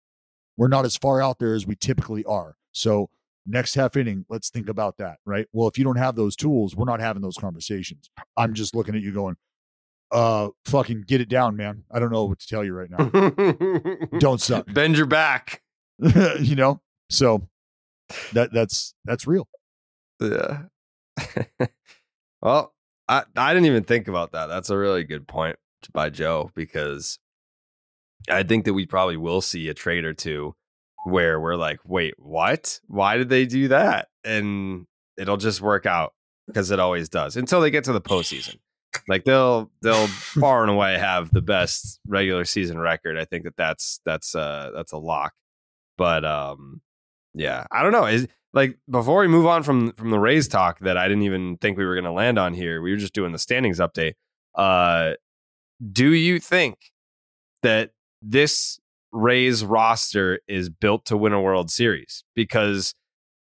we're not as far out there as we typically are. So, next half inning, let's think about that, right? Well, if you don't have those tools, we're not having those conversations. I'm just looking at you going, uh, fucking get it down, man. I don't know what to tell you right now. don't suck. Bend your back. you know, so that that's that's real. Yeah. well, I I didn't even think about that. That's a really good point by Joe because I think that we probably will see a trade or two where we're like, wait, what? Why did they do that? And it'll just work out because it always does until they get to the postseason. Like they'll they'll far and away have the best regular season record. I think that that's that's uh that's a lock. But um, yeah, I don't know. Is like before we move on from from the Rays talk that I didn't even think we were going to land on here. We were just doing the standings update. Uh, do you think that this Rays roster is built to win a World Series? Because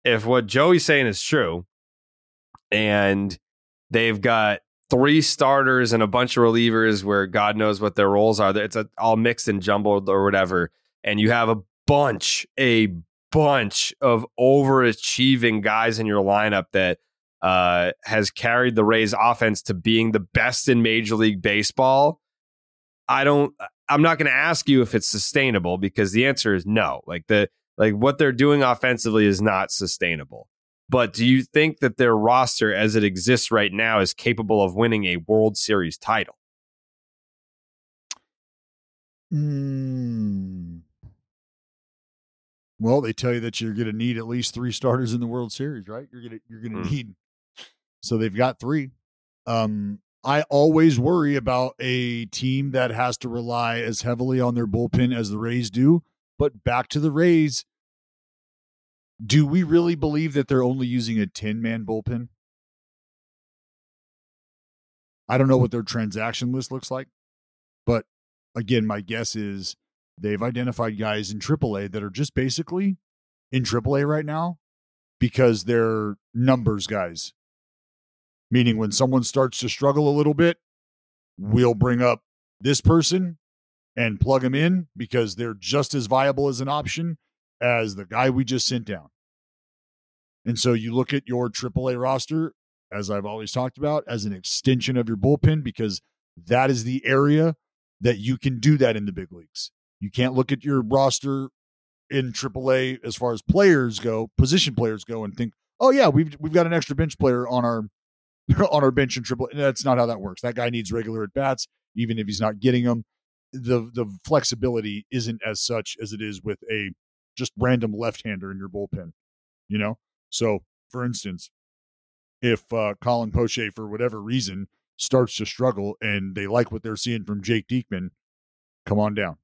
if what Joey's saying is true, and they've got three starters and a bunch of relievers where God knows what their roles are. It's a, all mixed and jumbled or whatever. And you have a bunch, a bunch of overachieving guys in your lineup that uh, has carried the Rays offense to being the best in Major League Baseball. I don't, I'm not going to ask you if it's sustainable because the answer is no. Like the, like what they're doing offensively is not sustainable. But do you think that their roster as it exists right now is capable of winning a World Series title? Mm. Well, they tell you that you're going to need at least three starters in the World Series, right? You're going to you're going to mm. need. So they've got three. Um, I always worry about a team that has to rely as heavily on their bullpen as the Rays do. But back to the Rays, do we really believe that they're only using a 10 man bullpen? I don't know what their transaction list looks like, but again, my guess is they've identified guys in AAA that are just basically in AAA right now because they're numbers guys. Meaning, when someone starts to struggle a little bit, we'll bring up this person and plug them in because they're just as viable as an option as the guy we just sent down. And so you look at your AAA roster, as I've always talked about, as an extension of your bullpen because that is the area that you can do that in the big leagues. You can't look at your roster in AAA as far as players go, position players go, and think, oh yeah, we've we've got an extra bench player on our on our bench in AAA. That's not how that works. That guy needs regular at bats, even if he's not getting them. The the flexibility isn't as such as it is with a just random left hander in your bullpen. You know, so for instance, if uh, Colin Poche for whatever reason starts to struggle and they like what they're seeing from Jake Diekman, come on down.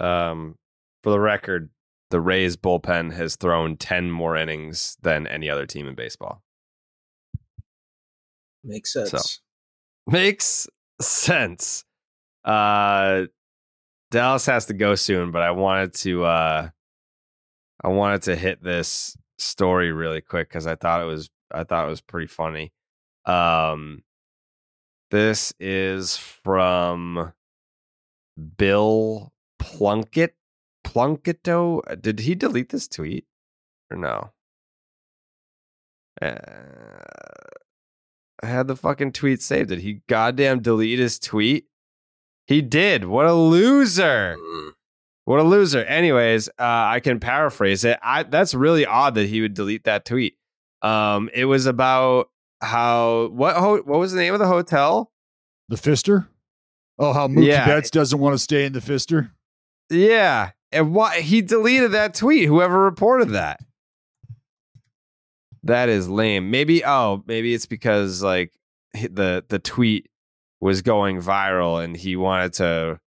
Um, for the record, the Rays bullpen has thrown 10 more innings than any other team in baseball. Makes sense. So, makes sense. Uh, Dallas has to go soon, but I wanted to uh, I wanted to hit this story really quick because I thought it was I thought it was pretty funny. Um, this is from Bill Plunkett. Plunketto. Did he delete this tweet or no? Uh, I had the fucking tweet saved. Did he goddamn delete his tweet? He did. What a loser. Mm. What a loser. Anyways, uh, I can paraphrase it. I, that's really odd that he would delete that tweet. Um, it was about how what ho- what was the name of the hotel? The Pfister. Oh, how Mookie yeah. Betts doesn't want to stay in the Pfister. Yeah, and why he deleted that tweet? Whoever reported that. That is lame. Maybe oh, maybe it's because like the the tweet was going viral and he wanted to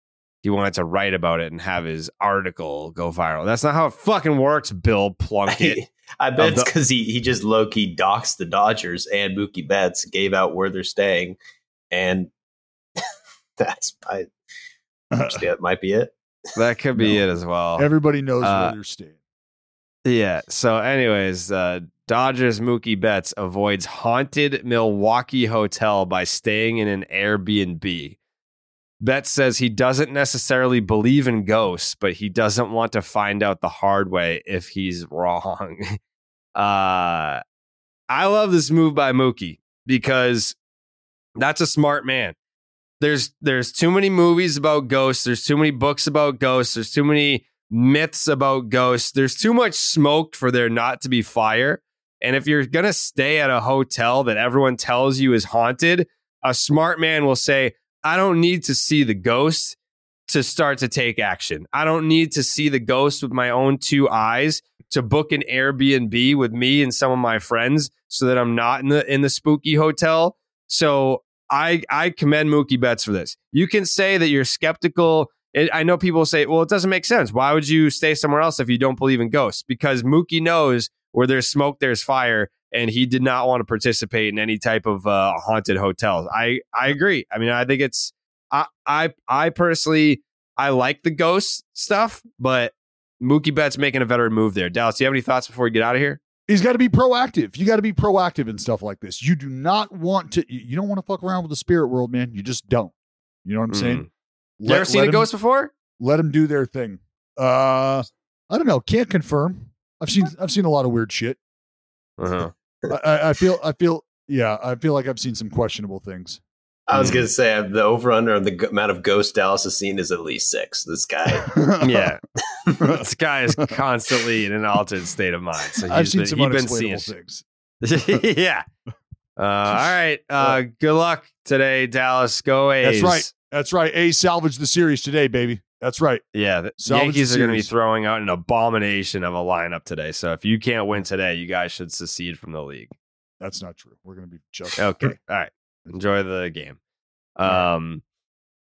he wanted to write about it and have his article go viral. That's not how it fucking works, Bill Plunkett. I bet it's because he, he just low key doxed the Dodgers and Mookie Betts, gave out where they're staying, and that's I that might be it. That could be no. it as well. Everybody knows uh, where they're staying. Yeah. So, anyways, uh, Dodgers Mookie Betts avoids haunted Milwaukee hotel by staying in an Airbnb. Betts says he doesn't necessarily believe in ghosts, but he doesn't want to find out the hard way if he's wrong. uh, I love this move by Mookie because That's a smart man. There's there's too many movies about ghosts. There's too many books about ghosts. There's too many myths about ghosts. There's too much smoke for there not to be fire. And if you're gonna stay at a hotel that everyone tells you is haunted, a smart man will say, I don't need to see the ghost to start to take action. I don't need to see the ghost with my own two eyes to book an Airbnb with me and some of my friends so that I'm not in the in the spooky hotel. So I I commend Mookie Betts for this. You can say that you're skeptical. I know people say, well, it doesn't make sense. Why would you stay somewhere else if you don't believe in ghosts? Because Mookie knows where there's smoke, there's fire, and he did not want to participate in any type of uh, haunted hotels. I I agree. I mean, I think it's I I I personally I like the ghost stuff, but Mookie Betts making a veteran move there. Dallas, do you have any thoughts before we get out of here? He's got to be proactive. You got to be proactive in stuff like this. You do not want to. You don't want to fuck around with the spirit world, man. You just don't. You know what I'm saying? Mm. You ever seen a ghost before? Let them do their thing. Uh, I don't know. Can't confirm. I've seen I've seen a lot of weird shit. Uh-huh. I, I feel I feel yeah. I feel like I've seen some questionable things. I was going to say uh, the over under on the amount of ghosts Dallas has seen is at least six. This guy, yeah, this guy is constantly in an altered state of mind. So I've seen been, some he's been seeing things. yeah. Uh, all right. Uh, good luck today, Dallas. Go A's. That's right. That's right. A salvage the series today, baby. That's right. Yeah, the Salvage Yankees the are going to be throwing out an abomination of a lineup today. So if you can't win today, you guys should secede from the league. That's not true. We're going to be just Okay. All right. Enjoy the game. Um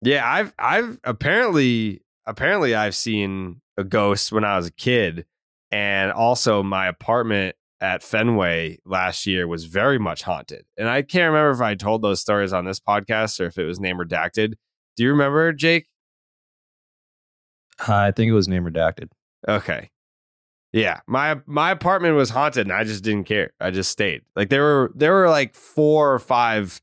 yeah, I've I've apparently apparently I've seen a ghost when I was a kid and also my apartment at Fenway last year was very much haunted. And I can't remember if I told those stories on this podcast or if it was name redacted. Do you remember, Jake? I think it was name redacted. Okay. Yeah, my my apartment was haunted and I just didn't care. I just stayed. Like there were there were like four or five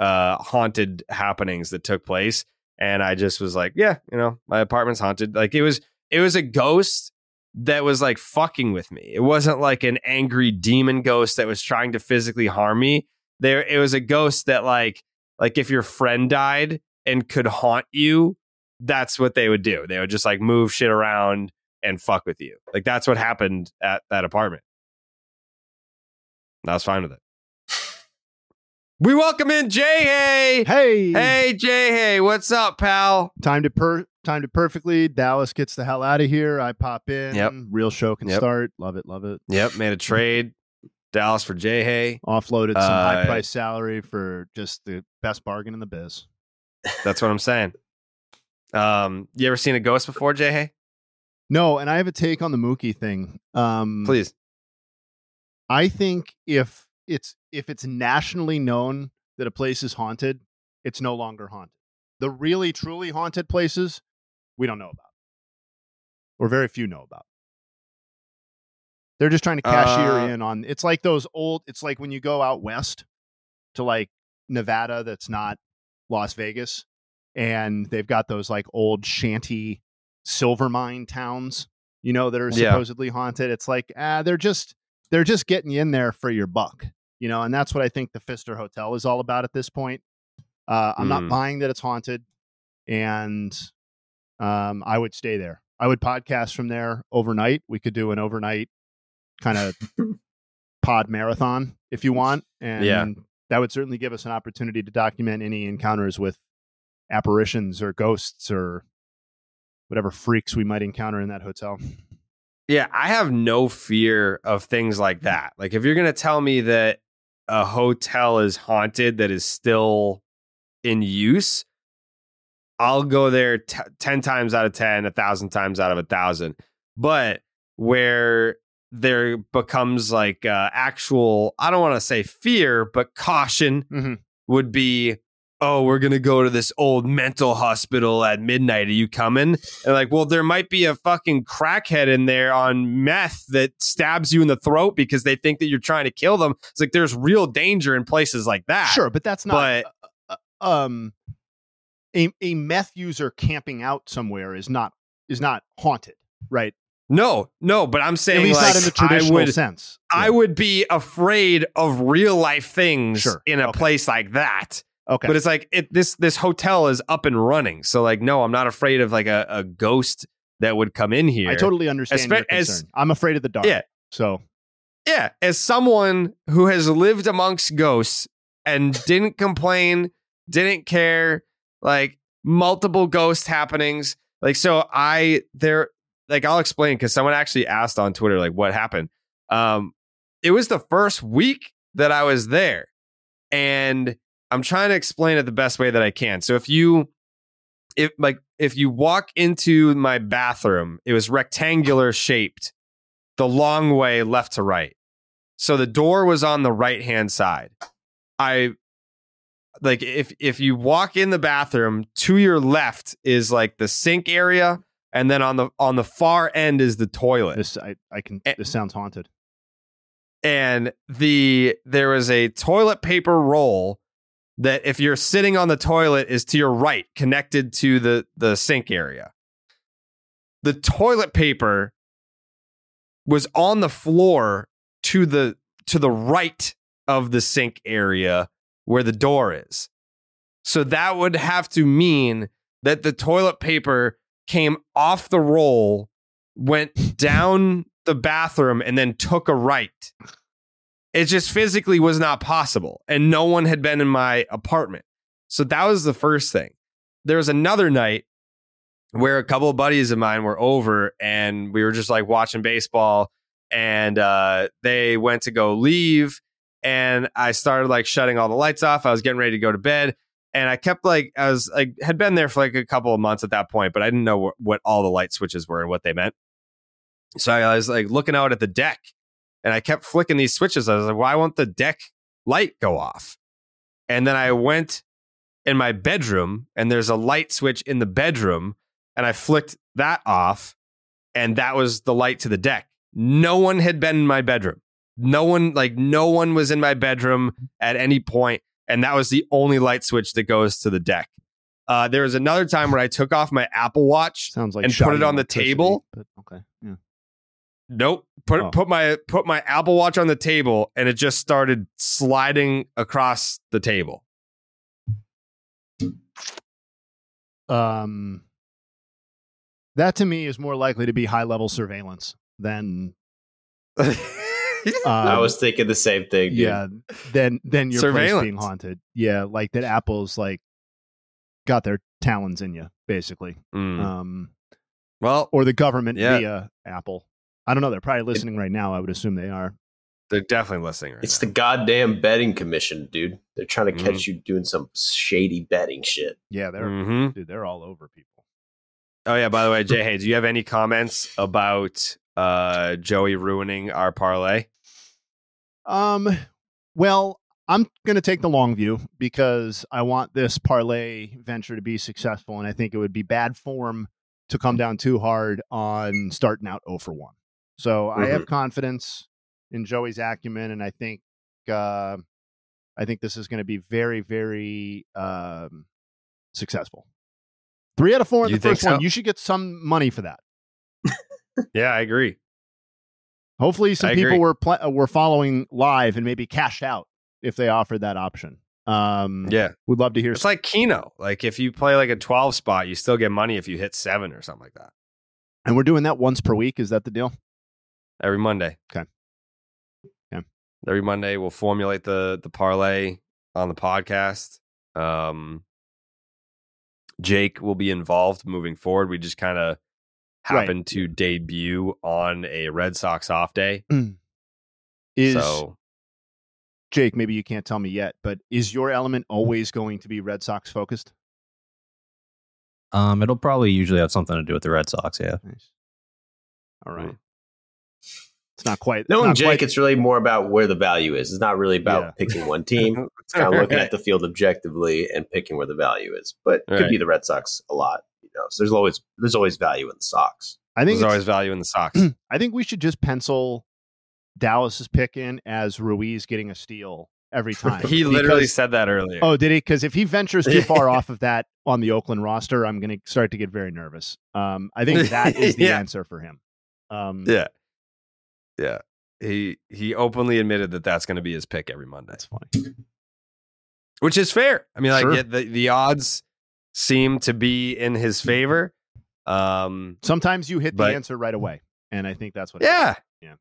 uh haunted happenings that took place and I just was like, yeah, you know, my apartment's haunted. Like it was it was a ghost that was like fucking with me. It wasn't like an angry demon ghost that was trying to physically harm me. There it was a ghost that like like if your friend died and could haunt you, that's what they would do. They would just like move shit around and fuck with you. Like that's what happened at that apartment. And I was fine with it. We welcome in Jay Hay. Hey, Hey Jay Hay, what's up, pal? time to per time to perfectly. Dallas gets the hell out of here. I pop in. Yep. Real show can Yep. start. Love it. Love it. Yep, made a trade. Dallas for Jay Hay. Offloaded some Uh, high price salary for just the best bargain in the biz. That's what I'm saying. Um, you ever seen a ghost before, Jay Hay? No, and I have a take on the Mookie thing. Um, Please. I think if it's if it's nationally known that a place is haunted, it's no longer haunted. The really truly haunted places we don't know about, or very few know about. They're just trying to cashier Uh, in on. It's like those old. It's like when you go out west to like Nevada, that's not Las Vegas, and they've got those like old shanty silver mine towns, you know, that are Yeah. supposedly haunted. It's like ah, they're just they're just getting you in there for your buck, you know, and that's what I think the Pfister Hotel is all about at this point. Uh, I'm not Mm. buying that it's haunted, and um, I would stay there. I would podcast from there overnight. We could do an overnight kind of pod marathon if you want, and Yeah. that would certainly give us an opportunity to document any encounters with apparitions or ghosts or whatever freaks we might encounter in that hotel. Yeah, I have no fear of things like that. Like if you're going to tell me that a hotel is haunted that is still in use, I'll go there t- 10 times out of 10, a thousand times out of a thousand. But where there becomes like uh, actual, I don't want to say fear, but caution Mhm. would be, oh, we're going to go to this old mental hospital at midnight. Are you coming? And like, well, there might be a fucking crackhead in there on meth that stabs you in the throat because they think that you're trying to kill them. It's like there's real danger in places like that. Sure, but that's not But uh, uh, um a a meth user camping out somewhere is not is not haunted, right? no, no, but I'm saying At least like, not in the traditional I would, sense. I would be afraid of real life things Sure. in a Okay. place like that. Okay. But it's like it, this this hotel is up and running. So like, no, I'm not afraid of like a, a ghost that would come in here. I totally understand Espe- your concern. as- I'm afraid of the dark. Yeah. So Yeah, as someone who has lived amongst ghosts and didn't complain, didn't care, like multiple ghost happenings. Like, so I, there, like, I'll explain because someone actually asked on Twitter, like, what happened. Um, it was the first week that I was there. And I'm trying to explain it the best way that I can. So if you, if like, if you walk into my bathroom, it was rectangular shaped the long way left to right. So the door was on the right hand side. I like if if you walk in the bathroom, to your left is like the sink area, and then on the on the far end is the toilet. this I, I can Eh. this sounds haunted. and the there was a toilet paper roll that if you're sitting on the toilet is to your right connected to the the sink area. The toilet paper was on the floor to the to the right of the sink area where the door is. So that would have to mean that the toilet paper came off the roll went down the bathroom and then took a right it just physically was not possible and no one had been in my apartment. So that was the first thing. There was another night where a couple of buddies of mine were over and we were just like watching baseball and uh, they went to go leave and i started like shutting all the lights off. I was getting ready to go to bed and i kept like i was like had been there for like a couple of months at that point but i didn't know wh- what all the light switches were and what they meant. So i was like looking out at the deck and I kept flicking these switches. I was like, why won't the deck light go off? And then I went in my bedroom and there's a light switch in the bedroom and I flicked that off and that was the light to the deck. No one had been in my bedroom. No one, like, no one was in my bedroom at any point, And that was the only light switch that goes to the deck. Uh, there was another time where I took off my Apple Watch Sounds like and put it on the table. But okay. Yeah. Nope. Put Oh. put my put my Apple Watch on the table and it just started sliding across the table. Um, that to me is more likely to be high level surveillance than. I um, was thinking the same thing. Dude. yeah Then then your place being haunted. Yeah, like that. Apple's like got their talons in you, basically. Mm. Um, well, or the government Yeah. via Apple. I don't know. They're probably listening right now. I would assume they are. they're definitely listening right It's now. the goddamn betting commission, dude. They're trying to catch Mm-hmm. you doing some shady betting shit. Yeah, they're Mhm. dude. They're all over people. Oh yeah. By the way, Jay, hey, do you have any comments about uh, Joey ruining our parlay? Um, well, I'm going to take the long view because I want this parlay venture to be successful, and I think it would be bad form to come down too hard on starting out 0 for 1. So I have confidence in Joey's acumen, and I think uh, I think this is going to be very, very um, successful. Three out of four in You the first one. You should get some money for that. Yeah, I agree. Hopefully, some I people agree. were pl- uh, were following live and maybe cashed out if they offered that option. Um, Yeah. would love to hear. It's like Keno. Like if you play like a 12 spot, you still get money if you hit seven or something like that. and we're doing that once per week. Is that the deal? Every Monday. Okay. Okay. Every Monday we'll formulate the the parlay on the podcast. Um Jake will be involved moving forward. We just kind of Right. happened to debut on a Red Sox off day. Is so Jake? Maybe you can't tell me yet, but is your element always going to be Red Sox focused? Um, it'll probably usually have something to do with the Red Sox. Yeah. Nice. All right. It's not quite. Knowing not Jake, quite- it's really more about where the value is. It's not really about Yeah. picking one team. It's kind of looking at the field objectively and picking where the value is. But it could Right. be the Red Sox a lot. You know, so there's always there's always value in the Sox. I think there's always value in the Sox. I think we should just pencil Dallas's pick in as Ruiz getting a steal every time. he literally Because- said that earlier. Oh, did he? Because if he ventures too far off of that on the Oakland roster, I'm going to start to get very nervous. Um, I think that is the Yeah. answer for him. Um, Yeah. Yeah. He he openly admitted that that's going to be his pick every Monday. That's funny. which is fair. I mean, like Sure. yeah, the the odds seem to be in his favor. Um, Sometimes you hit But- the answer right away, and I think that's what. yeah, Yeah.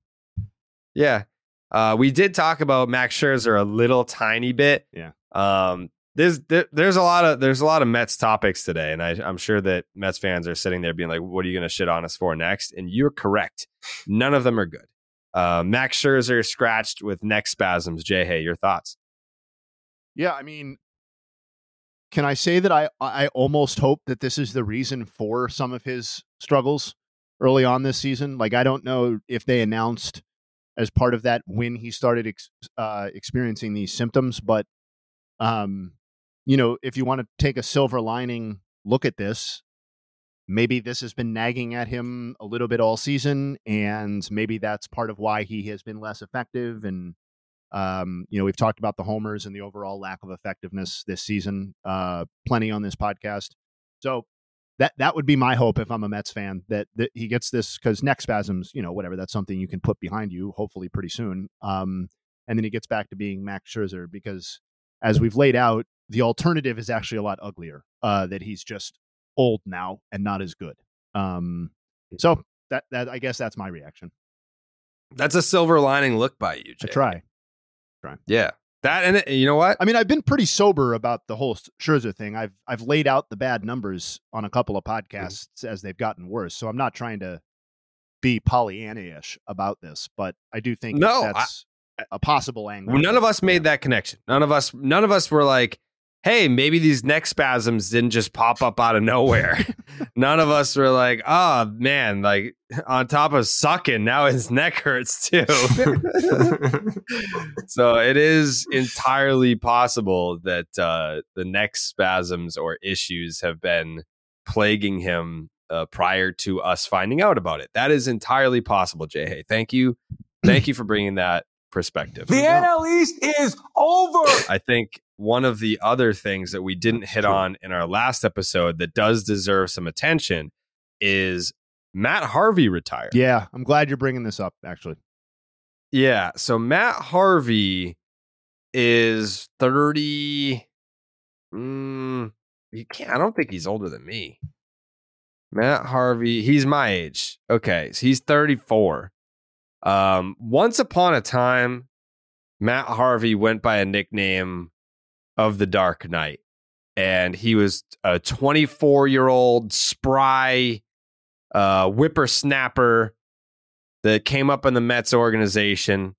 yeah. Uh, we did talk about Max Scherzer a little tiny bit. Yeah. Um, there's there, there's a lot of there's a lot of Mets topics today, and I, I'm sure that Mets fans are sitting there being like, "What are you going to shit on us for next?" And you're correct. None of them are good. Uh, Max Scherzer scratched with neck spasms. Jay, hey, your thoughts? Yeah, I mean, can I say that I I almost hope that this is the reason for some of his struggles early on this season? Like, I don't know if they announced as part of that when he started ex- uh, experiencing these symptoms, but um, you know, if you want to take a silver lining look at this, maybe this has been nagging at him a little bit all season, and maybe that's part of why he has been less effective and um, you know, we've talked about the homers and the overall lack of effectiveness this season, uh, plenty on this podcast. So that that would be my hope if I'm a Mets fan that that he gets this because neck spasms, you know, whatever. That's something you can put behind you, hopefully pretty soon. Um, and then he gets back to being Max Scherzer because, as we've laid out, the alternative is actually a lot uglier. Uh, that he's just old now and not as good. Um, so that that I guess that's my reaction. That's a silver lining look by you, I Jay. try. Yeah, that and it, you know what? I mean, I've been pretty sober about the whole Scherzer thing. I've I've laid out the bad numbers on a couple of podcasts as they've gotten worse. So I'm not trying to be Pollyanna-ish about this, but I do think No, that's a possible angle. None of us made that connection. None of us. None of us were like, "Hey, maybe these neck spasms didn't just pop up out of nowhere." none of us were like, "Oh man, like on top of sucking, now his neck hurts too." so it is entirely possible that uh, the neck spasms or issues have been plaguing him uh, prior to us finding out about it. That is entirely possible, Jay. Hey, thank you, thank you for bringing that perspective. The NL East is over. I think one of the other things that we didn't hit on in our last episode that does deserve some attention is Matt Harvey retired. Yeah, I'm glad you're bringing this up. Actually, Yeah. So Matt Harvey is 30. Mm, you can't, I don't think he's older than me. Matt Harvey, he's my age. Okay. So he's 34. Um, once upon a time, Matt Harvey went by a nickname of the Dark Knight. And he was a 24 year old spry uh, whippersnapper that came up in the Mets organization.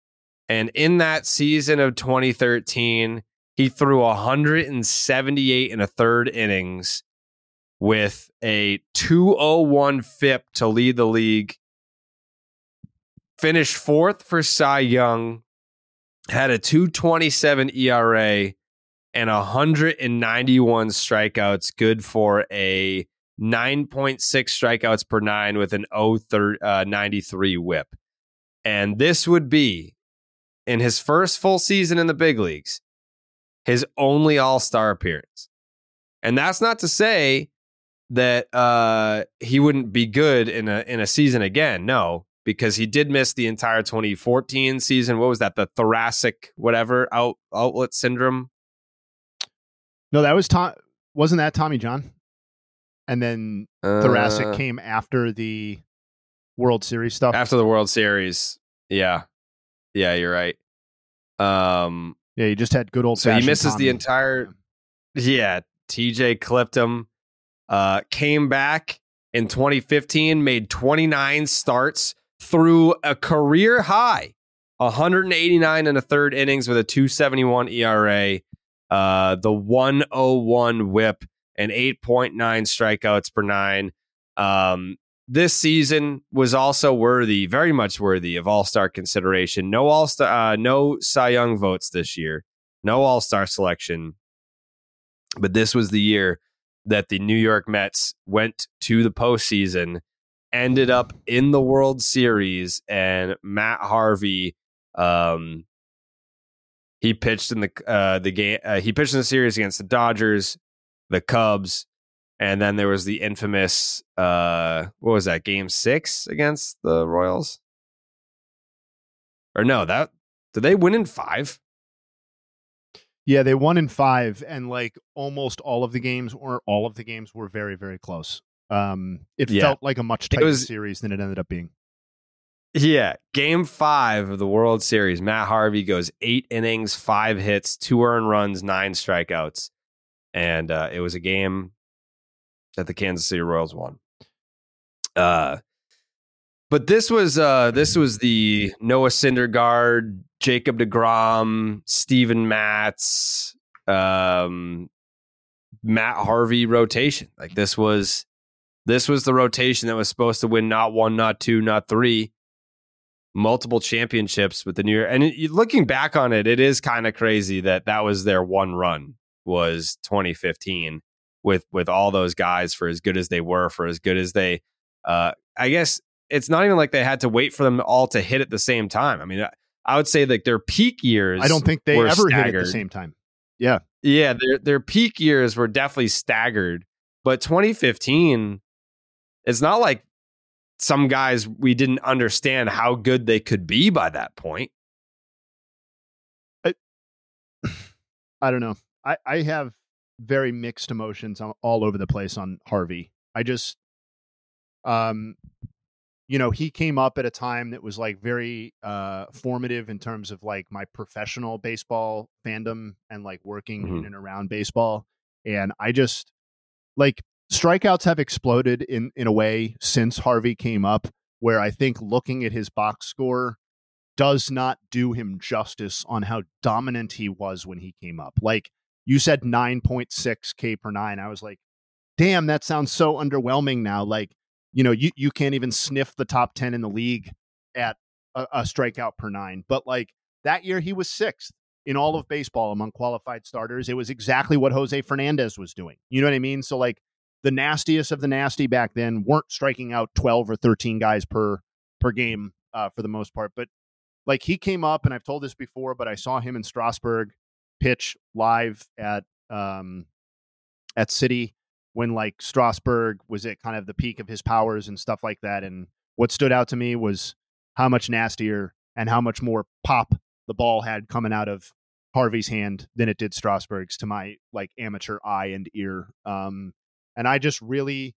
And in that season of 2013, he threw 178 and a third innings with a 201 FIP to lead the league. Finished fourth for Cy Young, had a 227 ERA and 191 strikeouts, good for a 9.6 strikeouts per nine with an 093 whip. And this would be in his first full season in the big leagues, his only all star appearance. And that's not to say that uh, he wouldn't be good in a in a season again. No, because he did miss the entire 2014 season. What was that? The thoracic whatever out outlet syndrome. No, that was Tom. Wasn't that Tommy John? And then thoracic Uh, came after the World Series stuff. after the World Series. Yeah, yeah, you're right. Um, yeah, he just had good old. so he misses the entire. Yeah, TJ clipped him. Uh, came back in 2015, made 29 starts through a career high 189 and a third innings with a 271 ERA, uh, the 101 whip, and 8.9 strikeouts per nine. Um, this season was also worthy, very much worthy of All Star consideration. No All Star, uh, no Cy Young votes this year, no All Star selection. But this was the year that the New York Mets went to the postseason, ended up in the World Series, and Matt Harvey, um, he pitched in the uh, the game. Uh, he pitched in the series against the Dodgers, the Cubs, and then there was the infamous uh, what was that game six against the Royals? Or no, that did they win in five? Yeah, they won in five, and like almost all of the games, or all of the games, were very, very close. Um, it Yeah. felt like a much tighter was- series than it ended up being. Yeah, game five of the World Series. Matt Harvey goes eight innings, five hits, two earned runs, nine strikeouts, and uh, it was a game that the Kansas City Royals won. Uh, but this was uh, this was the Noah Syndergaard, Jacob deGrom, Steven Matz, um, Matt Harvey rotation. Like this was this was the rotation that was supposed to win not one, not two, not three, multiple championships with the New York. And it, looking back on it, it is kind of crazy that that was their one run was 2015 with with all those guys for as good as they were, for as good as they. Uh, I guess it's not even like they had to wait for them all to hit at the same time. I mean, I, I would say like their peak years. I don't think they ever hit at the same time. Yeah, Yeah, their their peak years were definitely staggered, but 2015, it's not like some guys we didn't understand how good they could be by that point. I don't know. I, I have very mixed emotions all over the place on Harvey. I just, um, you know, he came up at a time that was like very uh, formative in terms of like my professional baseball fandom and like working in Mhm. and around baseball. And I just like strikeouts have exploded in in a way since Harvey came up, where I think looking at his box score does not do him justice on how dominant he was when he came up. Like you said 9.6 K per nine. I was like, damn, that sounds so underwhelming now. Like, you know, you, you can't even sniff the top 10 in the league at a, a strikeout per nine. But like that year, he was sixth in all of baseball among qualified starters. It was exactly what Jose Fernandez was doing. You know what I mean? So, like, the nastiest of the nasty back then weren't striking out 12 or 13 guys per per game uh, for the most part. But like he came up, and I've told this before, but I saw him in Strasburg pitch live at um, at Citi when like Strasburg was at kind of the peak of his powers and stuff like that. And what stood out to me was how much nastier and how much more pop the ball had coming out of Harvey's hand than it did Strasburg's to my like amateur eye and ear. Um, and I just really,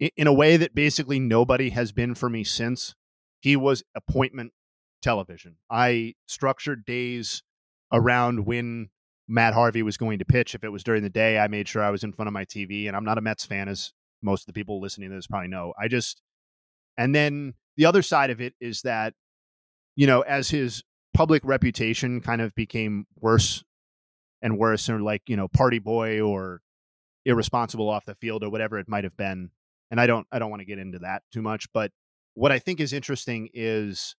in a way that basically nobody has been for me since, he was appointment television. I structured days around when Matt Harvey was going to pitch. If it was during the day, I made sure I was in front of my TV. And I'm not a Mets fan, as most of the people listening to this probably know. I just, and then the other side of it is that, you know, as his public reputation kind of became worse and worse, or like, you know, party boy or irresponsible off the field or whatever it might have been. And I don't, I don't want to get into that too much. But what I think is interesting is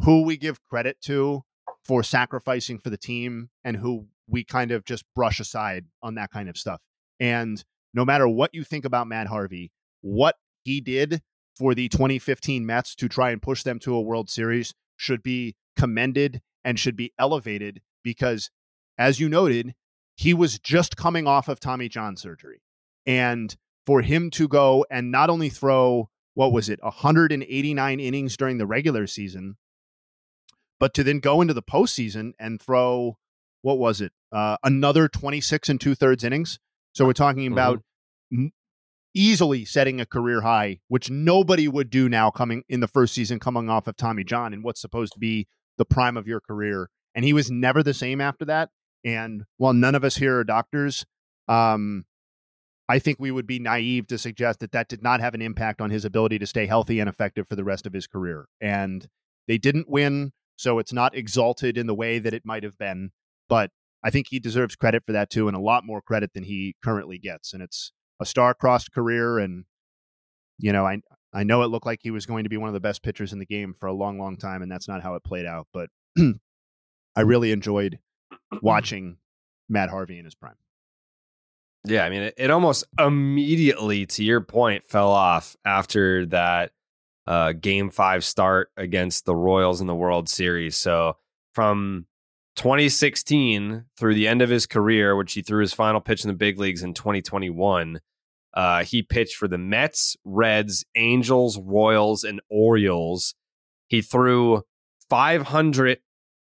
who we give credit to for sacrificing for the team and who we kind of just brush aside on that kind of stuff. And no matter what you think about Matt Harvey, what he did for the 2015 Mets to try and push them to a World Series should be commended and should be elevated because, as you noted, he was just coming off of Tommy John surgery. And for him to go and not only throw, what was it, 189 innings during the regular season, but to then go into the postseason and throw what was it uh, another 26 and two thirds innings? So we're talking about m- easily setting a career high which nobody would do now coming in the first season coming off of tommy john and what's supposed to be the prime of your career. And he was never the same after that and while none of us here are doctors um, I think we would be naive to suggest that that did not have an impact on his ability to stay healthy and effective for the rest of his career. And they didn't win, so it's not exalted in the way that it might have been. But I think he deserves credit for that too, and a lot more credit than he currently gets. And it's a star-crossed career, and you know, I I know it looked like he was going to be one of the best pitchers in the game for a long, long time, and that's not how it played out. But I really enjoyed watching Matt Harvey in his prime. Yeah, I mean, it, it almost immediately, to your point, fell off after that uh, game five start against the Royals in the World Series. So from 2016 through the end of his career, which he threw his final pitch in the big leagues in 2021, uh, he pitched for the Mets, Reds, Angels, Royals, and Orioles. He threw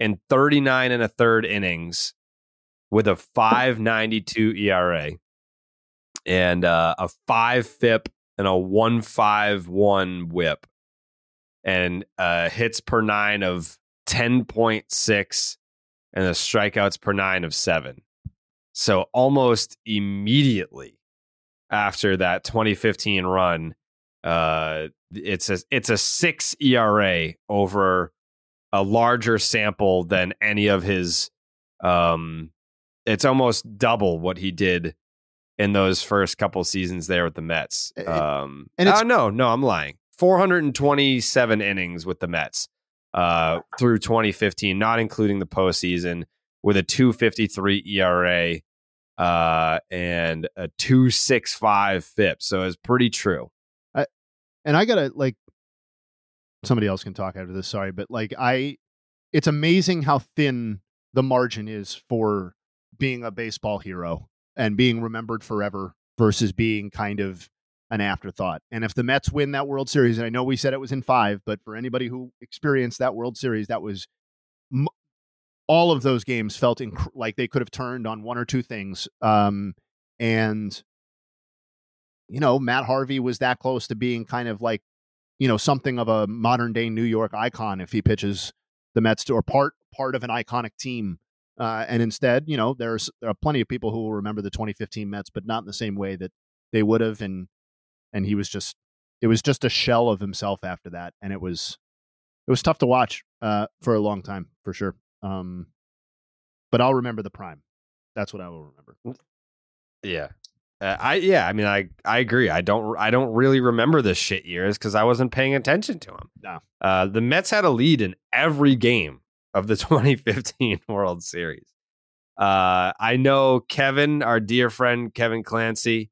539 and a third innings with a 592 ERA and uh, a 5 FIP and a 151 whip and uh, hits per nine of 10.6 and the strikeouts per nine of seven. So almost immediately after that 2015 run, uh, it's a it's a six ERA over a larger sample than any of his. Um, it's almost double what he did in those first couple seasons there with the Mets. Um, and oh no, no, I'm lying. 427 innings with the Mets uh, through 2015, not including the postseason, with a 253 ERA uh, and a 265 FIP. So it's pretty true. I, and I gotta like somebody else can talk after this. Sorry, but like I, it's amazing how thin the margin is for being a baseball hero and being remembered forever versus being kind of an afterthought. And if the Mets win that World Series, and I know we said it was in five, but for anybody who experienced that World Series, that was m- all of those games felt inc- like they could have turned on one or two things. Um, and you know, Matt Harvey was that close to being kind of like, you know, something of a modern day New York icon if he pitches the Mets to, or part part of an iconic team. Uh, and instead, you know, there's there are plenty of people who will remember the 2015 Mets, but not in the same way that they would have. And and he was just it was just a shell of himself after that, and it was it was tough to watch uh, for a long time for sure. Um, but I'll remember the prime. That's what I will remember. Yeah. Uh, I yeah, I mean I I agree. I don't I don't really remember the shit years because I wasn't paying attention to them. No. Uh, the Mets had a lead in every game of the 2015 World Series. Uh, I know Kevin, our dear friend Kevin Clancy,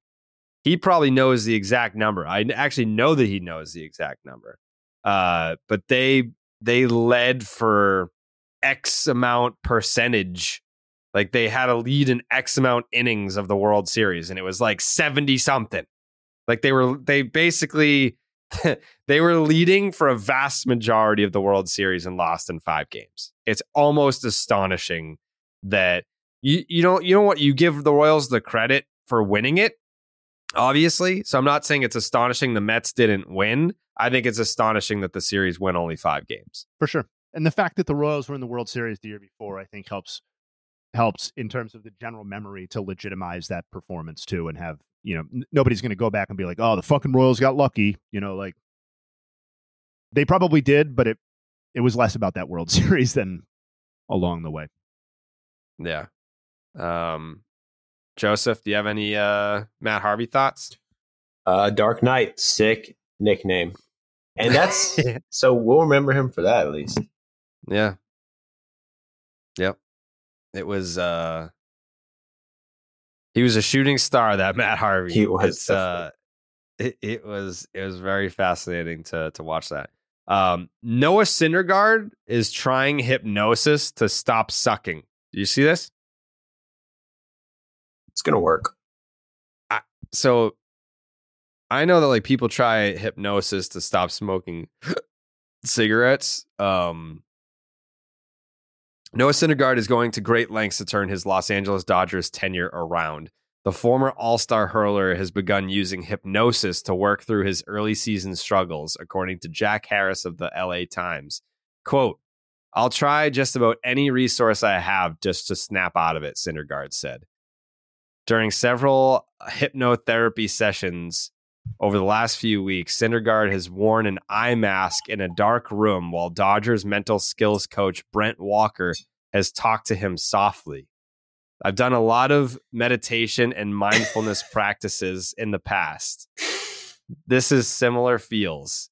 he probably knows the exact number. I actually know that he knows the exact number. Uh, but they they led for X amount percentage like they had a lead in X amount innings of the World Series, and it was like 70 something. Like they were, they basically, they were leading for a vast majority of the World Series and lost in five games. It's almost astonishing that you, you don't, you know what, you give the Royals the credit for winning it, obviously. So I'm not saying it's astonishing the Mets didn't win. I think it's astonishing that the series went only five games. for sure. And the fact that the Royals were in the World Series the year before, I think, helps helps in terms of the general memory to legitimize that performance too, and have you know n- nobody's going to go back and be like, oh, the fucking Royals got lucky, you know, like they probably did, but it it was less about that World Series than along the way. Yeah. Um, Joseph, do you have any uh, Matt Harvey thoughts? Uh, Dark Knight, sick nickname, and that's so we'll remember him for that at least. Yeah. It was uh he was a shooting star that Matt Harvey. He was, uh it, it was it was very fascinating to to watch that. Um Noah Syndergaard is trying hypnosis to stop sucking. Do you see this? It's gonna work. so I know that like people try hypnosis to stop smoking cigarettes. Um, Noah Syndergaard is going to great lengths to turn his Los Angeles Dodgers tenure around. The former All Star hurler has begun using hypnosis to work through his early season struggles, according to Jack Harris of the LA Times. Quote, I'll try just about any resource I have just to snap out of it, Syndergaard said. During several hypnotherapy sessions over the last few weeks, Syndergaard has worn an eye mask in a dark room while Dodgers mental skills coach Brent Walker has talked to him softly. I've done a lot of meditation and mindfulness practices in the past. This is similar feels.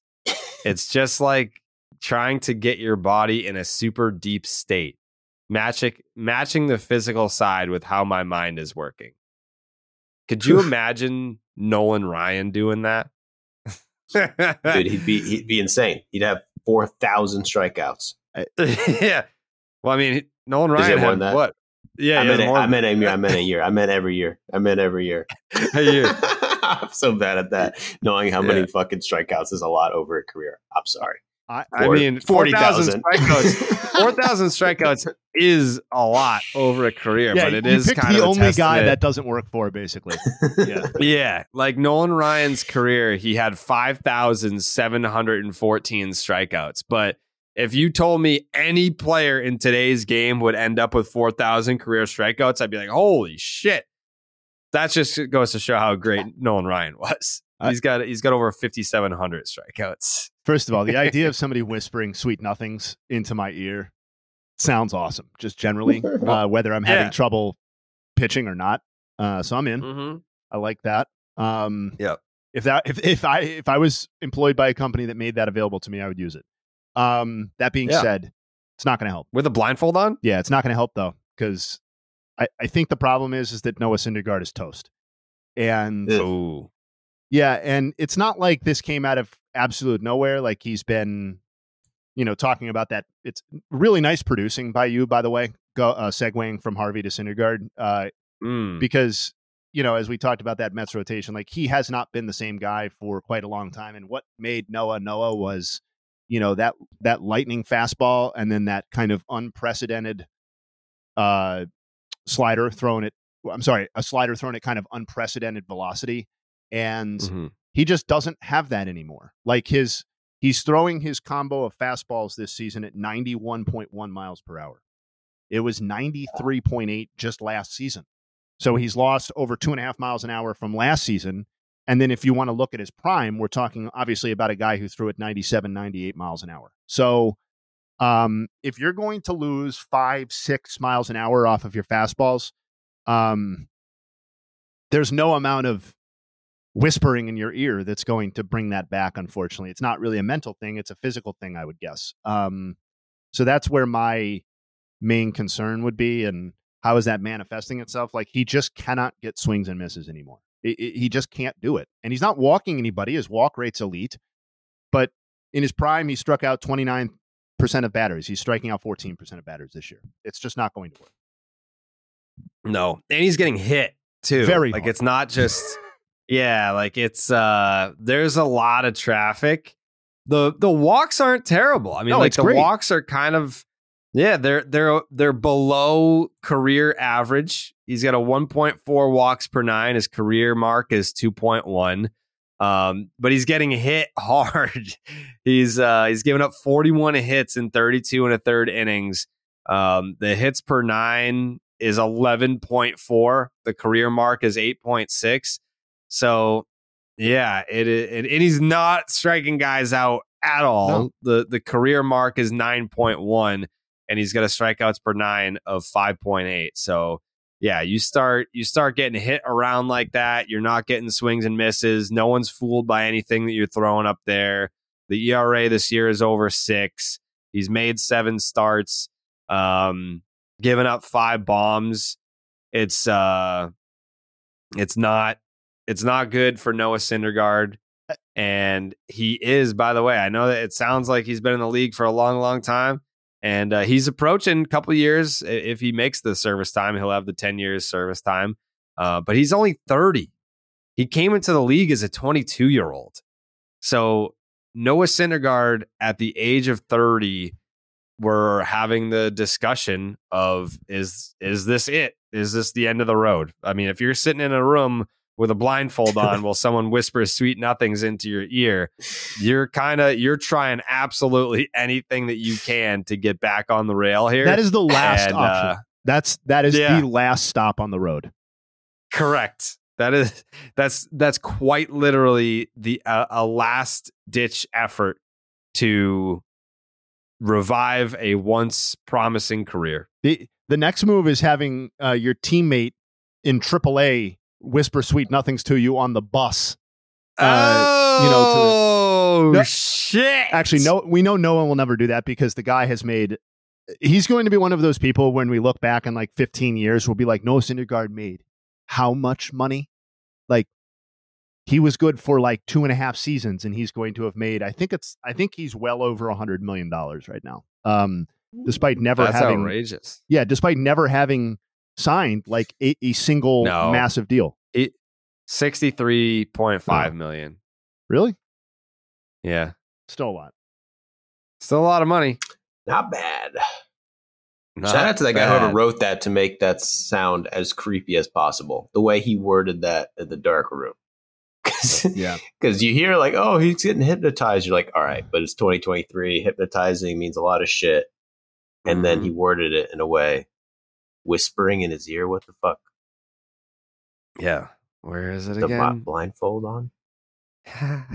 It's just like trying to get your body in a super deep state, matching matching the physical side with how my mind is working. Could you imagine Nolan Ryan doing that? Dude, he'd be he'd be insane. He'd have four thousand strikeouts. yeah. Well, I mean, Nolan Ryan had that? what? Yeah, I meant, more I than- meant a year. I meant a year. I meant every year. I meant every year. a year. I'm so bad at that. Knowing how many fucking strikeouts is a lot over a career. I'm sorry. I, I mean, 4,000 40,000. strikeouts. 4,000 strikeouts is a lot over a career, yeah, but it you is kind the of a only guy that doesn't work for, basically. yeah. Yeah, like Nolan Ryan's career, he had 5,714 strikeouts. But if you told me any player in today's game would end up with 4,000 career strikeouts, I'd be like, holy shit. That just goes to show how great Nolan Ryan was. He's got he's got over 5,700 strikeouts. First of all, the idea of somebody whispering sweet nothings into my ear sounds awesome, just generally, uh, whether I'm having Yeah. trouble pitching or not. Uh, so I'm in. Mm-hmm. I like that. Um, Yep. if that if, if I if I was employed by a company that made that available to me, I would use it. Um, that being Yeah. said, it's not going to help. With a blindfold on? Yeah, it's not going to help though, because I, I think the problem is is that Noah Syndergaard is toast, and Ooh. yeah, and it's not like this came out of absolute nowhere. Like he's been, you know, talking about that. It's really nice producing by you, by the way. Go uh, segueing from Harvey to Syndergaard, uh, Mm. because you know, as we talked about that Mets rotation, like he has not been the same guy for quite a long time. And what made Noah Noah was, you know, that that lightning fastball and then that kind of unprecedented uh slider thrown at I'm sorry, a slider thrown at kind of unprecedented velocity. And Mhm. He just doesn't have that anymore. Like his he's throwing his combo of fastballs this season at 91.1 miles per hour. It was 93.8 just last season. So he's lost over two and a half miles an hour from last season. And then if you want to look at his prime, we're talking obviously about a guy who threw at 97, 98 miles an hour. So um, if you're going to lose five, six miles an hour off of your fastballs, um, there's no amount of whispering in your ear that's going to bring that back. Unfortunately, it's not really a mental thing; it's a physical thing, I would guess. Um, so that's where my main concern would be, and how is that manifesting itself? Like he just cannot get swings and misses anymore. I- I- he just can't do it, and he's not walking anybody. His walk rate's elite, but in his prime, he struck out 29 percent of batters. He's striking out 14 percent of batters this year. It's just not going to work. No, and he's getting hit too. Very like hard. it's not just yeah, like it's uh there's a lot of traffic. The the walks aren't terrible. I mean, No, like the great. walks are kind of yeah, they're they're they're below career average. He's got a 1.4 walks per 9. His career mark is 2.1. Um, but he's getting hit hard. he's uh he's given up 41 hits in 32 and a third innings. Um, the hits per nine is 11.4. The career mark is 8.6. So, yeah, it, it and he's not striking guys out at all. No. The the career mark is 9.1 and he's got a strikeouts per 9 of 5.8. So, yeah, you start you start getting hit around like that, you're not getting swings and misses. No one's fooled by anything that you're throwing up there. The ERA this year is over 6. He's made 7 starts. Um giving up five bombs. It's uh it's not it's not good for Noah Syndergaard. And he is, by the way, I know that it sounds like he's been in the league for a long, long time. And uh, he's approaching a couple of years. If he makes the service time, he'll have the 10 years service time. Uh, but he's only 30. He came into the league as a 22 year old. So Noah Syndergaard at the age of 30 we're having the discussion of is is this it? Is this the end of the road? I mean, if you're sitting in a room with a blindfold on while someone whispers sweet nothings into your ear, you're kind of you're trying absolutely anything that you can to get back on the rail here. That is the last And, option. uh, That's that is yeah. the last stop on the road. Correct. That is that's that's quite literally the uh, a last ditch effort to revive a once promising career. The the next move is having uh, your teammate in AAA whisper sweet nothings to you on the bus. Uh, you know, to oh No- shit! Actually, no, we know no one will never do that because the guy has made. He's going to be one of those people when we look back in like 15 years, we'll be like, Noah Syndergaard made how much money? Like, he was good for like two and a half seasons, and he's going to have made. I think it's. I think he's well over a hundred million dollars right now. Um, despite never That's having, outrageous. yeah, despite never having signed like a, a single No. massive deal. It sixty three point five Oh. million. Really, Yeah. still a lot. Still a lot of money. Not bad. Not Shout out to that guy bad. whoever wrote that to make that sound as creepy as possible. The way he worded that in the dark room. yeah. Because you hear like, oh, he's getting hypnotized. You're like, all right, but it's 2023. Hypnotizing means a lot of shit. And then he Mm-hmm. worded it in a way, whispering in his ear. What the fuck? Yeah. Where is it The bl- again? blindfold on.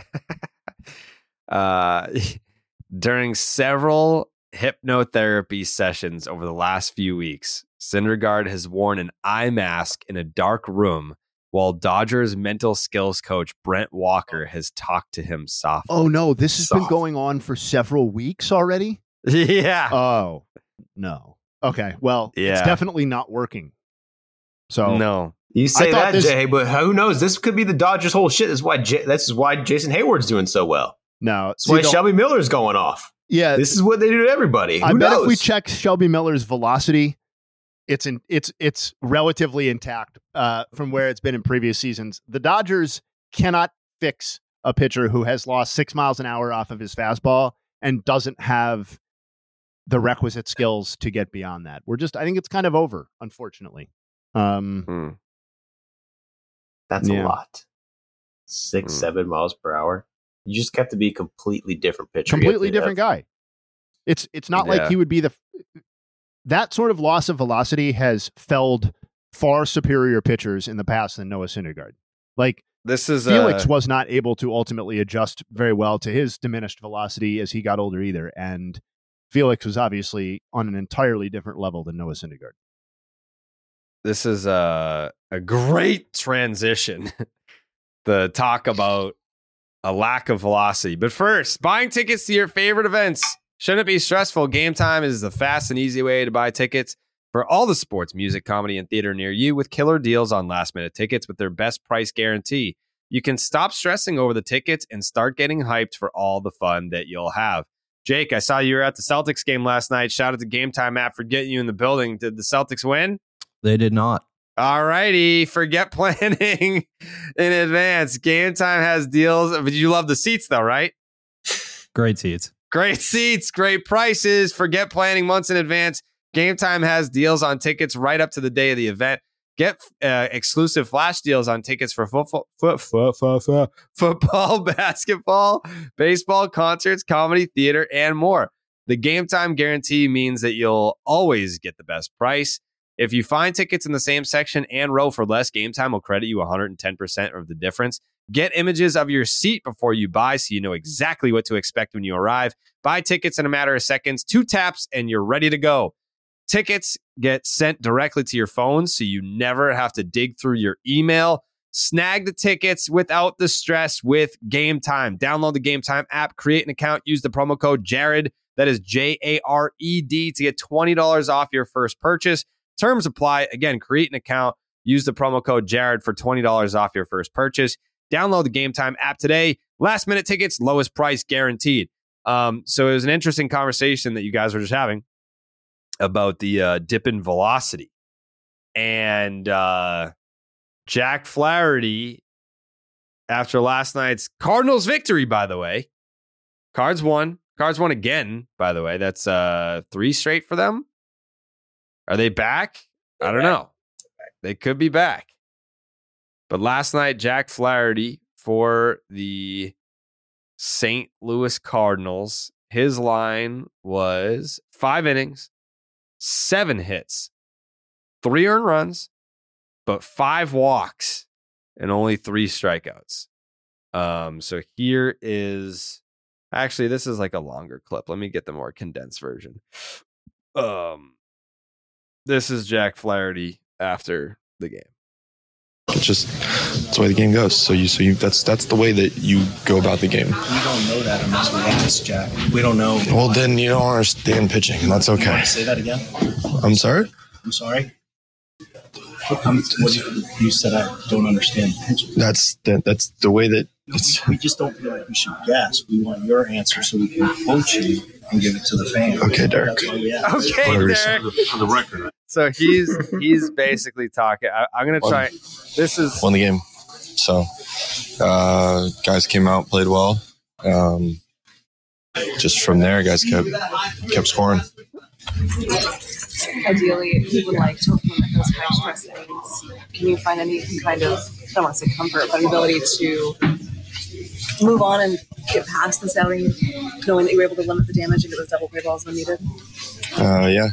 uh, during several hypnotherapy sessions over the last few weeks, Syndergaard has worn an eye mask in a dark room while Dodgers mental skills coach Brent Walker has talked to him softly. Oh no, this has been going on for several weeks already. yeah. Oh no. Okay. Well, Yeah. it's definitely not working. So no. You say that, this- Jay, but who knows? This could be the Dodgers' whole shit. This is why J- this is why Jason Heyward's doing so well. no. That's see, why Shelby Miller's going off. yeah. This is what they do to everybody. I Who bet knows? if we check Shelby Miller's velocity, it's in it's it's relatively intact uh, from where it's been in previous seasons. The Dodgers cannot fix a pitcher who has lost six miles an hour off of his fastball and doesn't have the requisite skills to get beyond that. We're just I think it's kind of over, unfortunately. Um, Hmm. That's Yeah. a lot. Six, Mm. seven miles per hour. You just have to be a completely different pitcher. Completely different have- guy. It's it's not Yeah. like he would be the that sort of loss of velocity has felled far superior pitchers in the past than Noah Syndergaard. Like This is Felix uh, was not able to ultimately adjust very well to his diminished velocity as he got older either, and Felix was obviously on an entirely different level than Noah Syndergaard. this is a a great transition. the talk about a lack of velocity. But first, buying tickets to your favorite events shouldn't be stressful. Game time is the fast and easy way to buy tickets for all the sports, music, comedy, and theater near you with killer deals on last minute tickets with their best price guarantee. You can stop stressing over the tickets and start getting hyped for all the fun that you'll have. Jake, I saw you were at the Celtics game last night. Shout out to Game Time app for getting you in the building. Did the Celtics win? They did not. All righty. Forget planning in advance. Game time has deals. But you love the seats, though, right? Great seats. Great seats, great prices. Forget planning months in advance. Game time has deals on tickets right up to the day of the event. Get uh, exclusive flash deals on tickets for football, foot, foot, foot, foot, football, basketball, baseball, concerts, comedy, theater, and more. The game time guarantee means that you'll always get the best price. If you find tickets in the same section and row for less, Game Time will credit you 110% of the difference. Get images of your seat before you buy so you know exactly what to expect when you arrive. Buy tickets in a matter of seconds, two taps, and you're ready to go. Tickets get sent directly to your phone so you never have to dig through your email. Snag the tickets without the stress with Game Time. Download the Game Time app, create an account, use the promo code Jared. That is J A R E D to get $20 off your first purchase. Terms apply. Again, create an account, use the promo code Jared for $20 off your first purchase. Download the Game Time app today. Last minute tickets, lowest price guaranteed. Um, so it was an interesting conversation that you guys were just having about the uh, dip in velocity. And uh, Jack Flaherty, after last night's Cardinals victory, by the way, Cards won. Cards won again, by the way. That's uh, three straight for them. Are they back? I don't know. They could be back. But last night, Jack Flaherty for the St. Louis Cardinals, his line was five innings, seven hits, three earned runs, but five walks and only three strikeouts. Um, so here is actually this is like a longer clip. Let me get the more condensed version. Um, this is Jack Flaherty after the game. It's just that's the way the game goes. So you so you that's that's the way that you go about the game. We don't know that unless we ask, Jack. We don't know. Well, then you don't understand pitching, and that's okay. want say that again? I'm sorry. I'm sorry. Um, what you, you said I don't understand pitching. That's that, that's the way that it's. We just don't feel like we should guess. We want your answer so we can quote you and give it to the fan. Okay, Derrick. That's why we ask. Okay, Derrick. For the record. So he's he's basically talking. I, I'm gonna try. This is won the game. So uh, guys came out, played well. Um, just from there, guys kept kept scoring. Ideally, you would like to implement those high stress things, Can you find any kind of, I don't want to say comfort, but an ability to move on and get past the outing, knowing that you were able to limit the damage and get those double play balls when needed? Uh, yeah,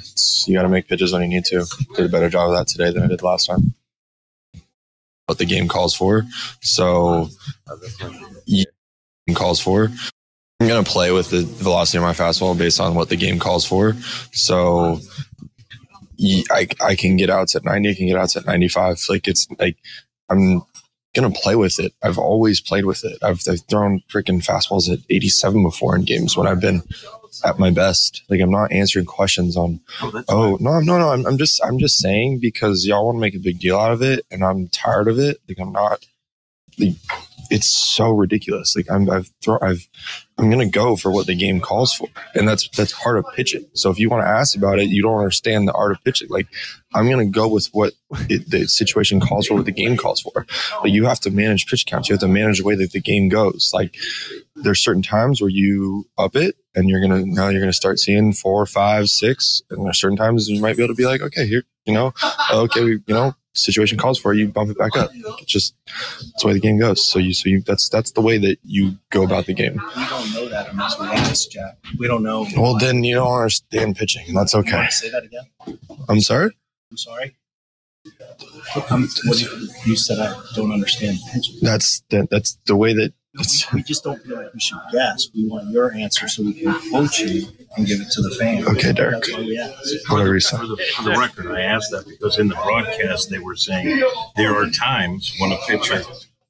you got to make pitches when you need to. Did a better job of that today than I did last time. What the game calls for, so you calls for. I'm gonna play with the velocity of my fastball based on what the game calls for. So I, I can get outs at 90, I can get outs at 95. Like it's like I'm gonna play with it. I've always played with it. I've, I've thrown freaking fastballs at 87 before in games when I've been at my best. Like I'm not answering questions on. Oh, oh no, no, no. I'm, I'm just I'm just saying because y'all want to make a big deal out of it, and I'm tired of it. Like I'm not. Like, it's so ridiculous. Like I'm I've thrown, I've I'm gonna go for what the game calls for, and that's that's part of pitching. So if you want to ask about it, you don't understand the art of pitching. Like I'm gonna go with what it, the situation calls for, what the game calls for. But you have to manage pitch counts. You have to manage the way that the game goes. Like there's certain times where you up it, and you're gonna now you're gonna start seeing four, five, six, and there's certain times you might be able to be like, okay, here, you know, okay, we, you know, situation calls for it, you bump it back up. It's just that's the way the game goes. So you so you that's that's the way that you go about the game. We don't know that unless we ask, Jack. We don't know. Well, then you don't understand pitching, and that's okay. say that again? I'm sorry. I'm sorry. Um, what you, you said I don't understand pitching. That's that, that's the way that it's. We just don't feel like we should guess. We want your answer so we can quote you and give it to the fan. Okay, Derrick. That's why we ask. Whatever you say. For the, for the record, I asked that because in the broadcast they were saying there are times when a pitcher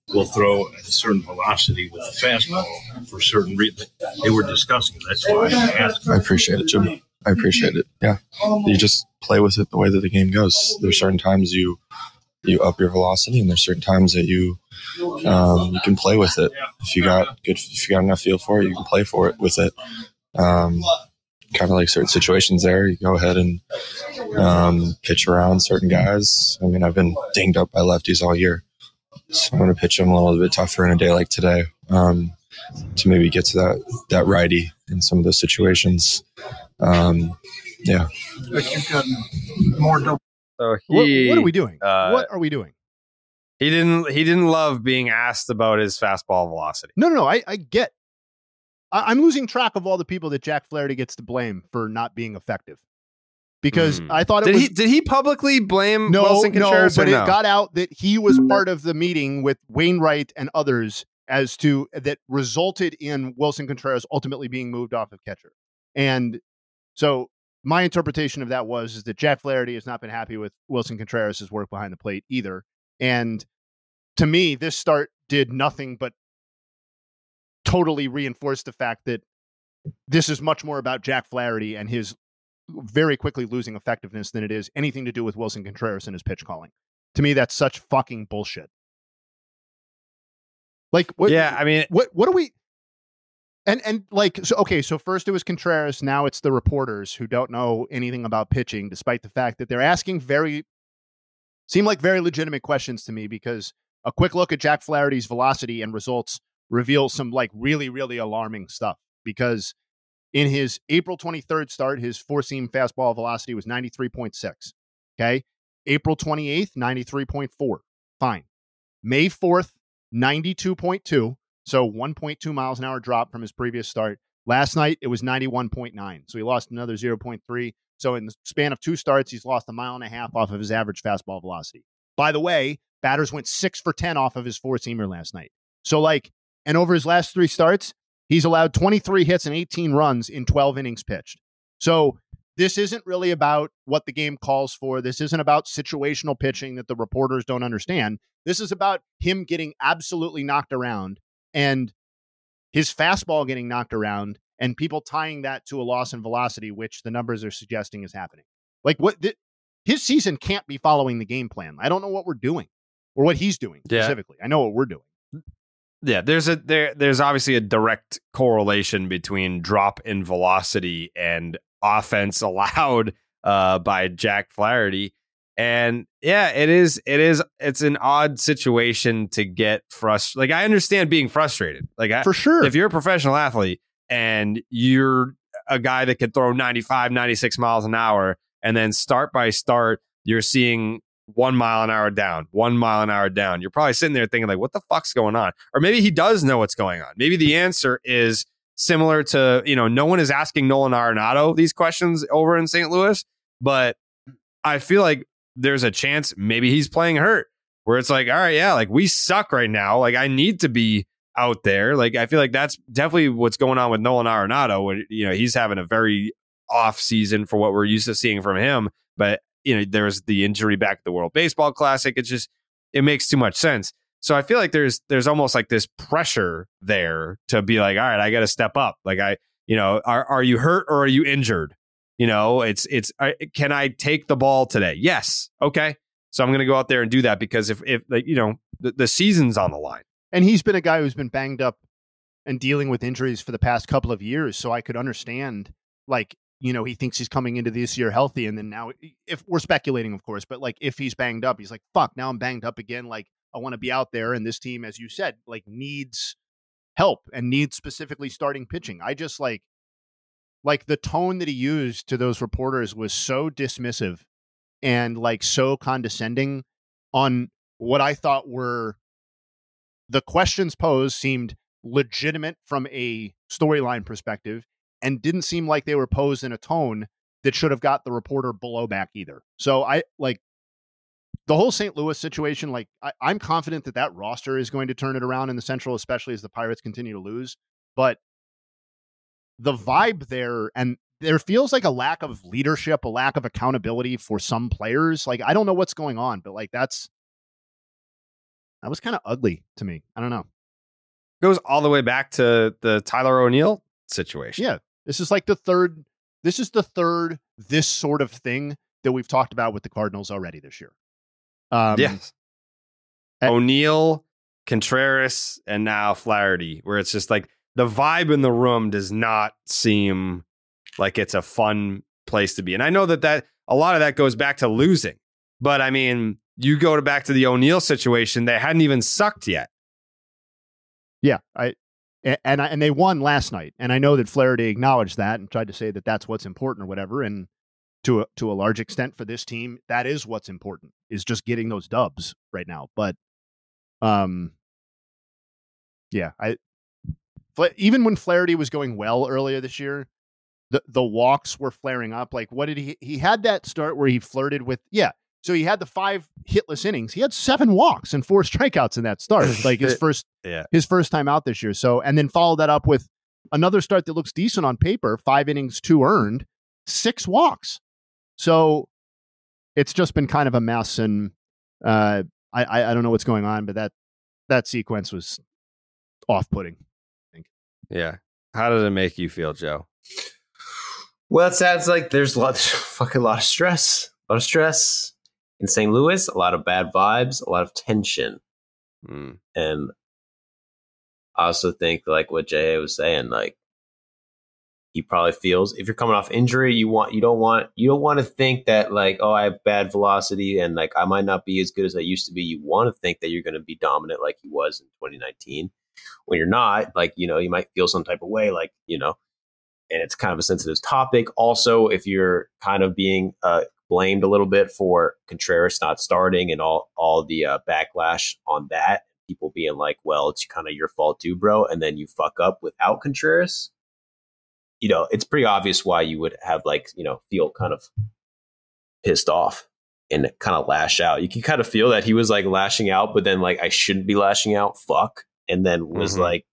will throw at a certain velocity with a fastball for certain reasons. They were discussing. it. That's why I asked. I appreciate it, Jim. I appreciate it. Yeah, you just play with it the way that the game goes. There's certain times you you up your velocity, and there's certain times that you um, you can play with it. If you got good, if you got enough feel for it, you can play for it with it. Um, kind of like certain situations there, you go ahead and um, pitch around certain guys. I mean, I've been dinged up by lefties all year, so I'm going to pitch them a little bit tougher in a day like today um, to maybe get to that that righty in some of those situations. Um, yeah. But you've gotten more double. So What, he, what are we doing? uh, what are we doing? He didn't. He didn't love being asked about his fastball velocity. No, no, no. I, I get. I, I'm losing track of all the people that Jack Flaherty gets to blame for not being effective. Because Hmm. I thought it did was he did he publicly blame no, Willson no, Contreras but or it got out that he was part of the meeting with Wainwright and others as to that resulted in Willson Contreras ultimately being moved off of catcher. And so my interpretation of that was is that Jack Flaherty has not been happy with Willson Contreras' work behind the plate either. And to me, this start did nothing but totally reinforce the fact that this is much more about Jack Flaherty and his very quickly losing effectiveness than it is anything to do with Willson Contreras and his pitch calling. To me, that's such fucking bullshit. Like, what, Yeah, I mean, what what do we? And and like, so okay, so first it was Contreras, now it's the reporters who don't know anything about pitching, despite the fact that they're asking very seem like very legitimate questions to me because a quick look at Jack Flaherty's velocity and results reveals some like really really alarming stuff because in his April 23rd start his four seam fastball velocity was 93.6 okay? April 28th 93.4 fine. May 4th 92.2 so 1.2 miles an hour drop from his previous start last night it was 91.9 so he lost another 0.3 so in the span of two starts he's lost a mile and a half off of his average fastball velocity by the way batters went 6 for 10 off of his four seamer last night so like and over his last three starts, he's allowed 23 hits and 18 runs in 12 innings pitched. So this isn't really about what the game calls for. This isn't about situational pitching that the reporters don't understand. This is about him getting absolutely knocked around and his fastball getting knocked around and people tying that to a loss in velocity, which the numbers are suggesting is happening. Like what th- his season can't be following the game plan. I don't know what we're doing or what he's doing Yeah. specifically. I know what we're doing. Yeah, there's a there there's obviously a direct correlation between drop in velocity and offense allowed uh by Jack Flaherty. And yeah, it is it is it's an odd situation to get frustrated. Like I understand being frustrated. Like I, For sure. If you're a professional athlete and you're a guy that can throw 95, 96 miles an hour, and then start by start, you're seeing one mile an hour down, one mile an hour down. You're probably sitting there thinking, like, what the fuck's going on? Or maybe he does know what's going on. Maybe the answer is similar to, you know, no one is asking Nolan Arenado these questions over in St. Louis, but I feel like there's a chance maybe he's playing hurt where it's like, all right, yeah, like we suck right now. Like I need to be out there. Like I feel like that's definitely what's going on with Nolan Arenado. When you know he's having a very off season for what we're used to seeing from him. But you know there's the injury back at the World Baseball Classic. It's just it makes too much sense. So I feel like there's there's almost like this pressure there to be like, all right, I got to step up. Like I, you know, are are you hurt or are you injured? You know, it's it's I, can I take the ball today? Yes. Okay. So I'm going to go out there and do that because if if you know the, the season's on the line. And he's been a guy who's been banged up and dealing with injuries for the past couple of years. So I could understand, like, you know, he thinks he's coming into this year healthy. And then now, if we're speculating, of course, but like if he's banged up, he's like, fuck, now I'm banged up again. Like, I want to be out there. And this team, as you said, like needs help and needs specifically starting pitching. I just like, like the tone that he used to those reporters was so dismissive and like so condescending on what I thought were the questions posed seemed legitimate from a storyline perspective and didn't seem like they were posed in a tone that should have got the reporter below back either. So I like the whole St. Louis situation. Like I, I'm confident that that roster is going to turn it around in the Central, especially as the Pirates continue to lose. But the vibe there and there feels like a lack of leadership, a lack of accountability for some players. Like I don't know what's going on, but like that's that was kind of ugly to me. I don't know. Goes all the way back to the Tyler O'Neill situation. Yeah. This is like the third this is the third this sort of thing that we've talked about with the Cardinals already this year. Um Yes. O'Neill, Contreras, and now Flaherty, where it's just like the vibe in the room does not seem like it's a fun place to be. And I know that that a lot of that goes back to losing. But I mean, you go to back to the O'Neill situation, they hadn't even sucked yet. Yeah, I and I, and they won last night, and I know that Flaherty acknowledged that and tried to say that that's what's important or whatever. And to a, to a large extent for this team, that is what's important is just getting those dubs right now. But, um, yeah, I even when Flaherty was going well earlier this year, the the walks were flaring up. Like, what did he? He had that start where he flirted with, yeah, so he had the five hitless innings. He had seven walks and four strikeouts in that start, like his first yeah. his first time out this year. So and then followed that up with another start that looks decent on paper, five innings, two earned, six walks. So it's just been kind of a mess, and uh, I, I don't know what's going on, but that that sequence was off putting. I think. Yeah. How did it make you feel, Joe? Well, it sounds like there's a lot, fucking lot of stress, a lot of stress in St. Louis, a lot of bad vibes, a lot of tension. Mm. And I also think like what Jay was saying, like he probably feels if you're coming off injury, you want you don't want you don't want to think that like, oh, I have bad velocity and like I might not be as good as I used to be. You want to think that you're gonna be dominant like he was in 2019. When you're not, like, you know, you might feel some type of way, like, you know, and it's kind of a sensitive topic. Also, if you're kind of being uh, blamed a little bit for Contreras not starting and all all the uh, backlash on that. People being like, "Well, it's kind of your fault too, bro," and then you fuck up without Contreras. You know, it's pretty obvious why you would have like you know feel kind of pissed off and kind of lash out. You can kind of feel that he was like lashing out, but then like I shouldn't be lashing out. Fuck, and then was mm-hmm. like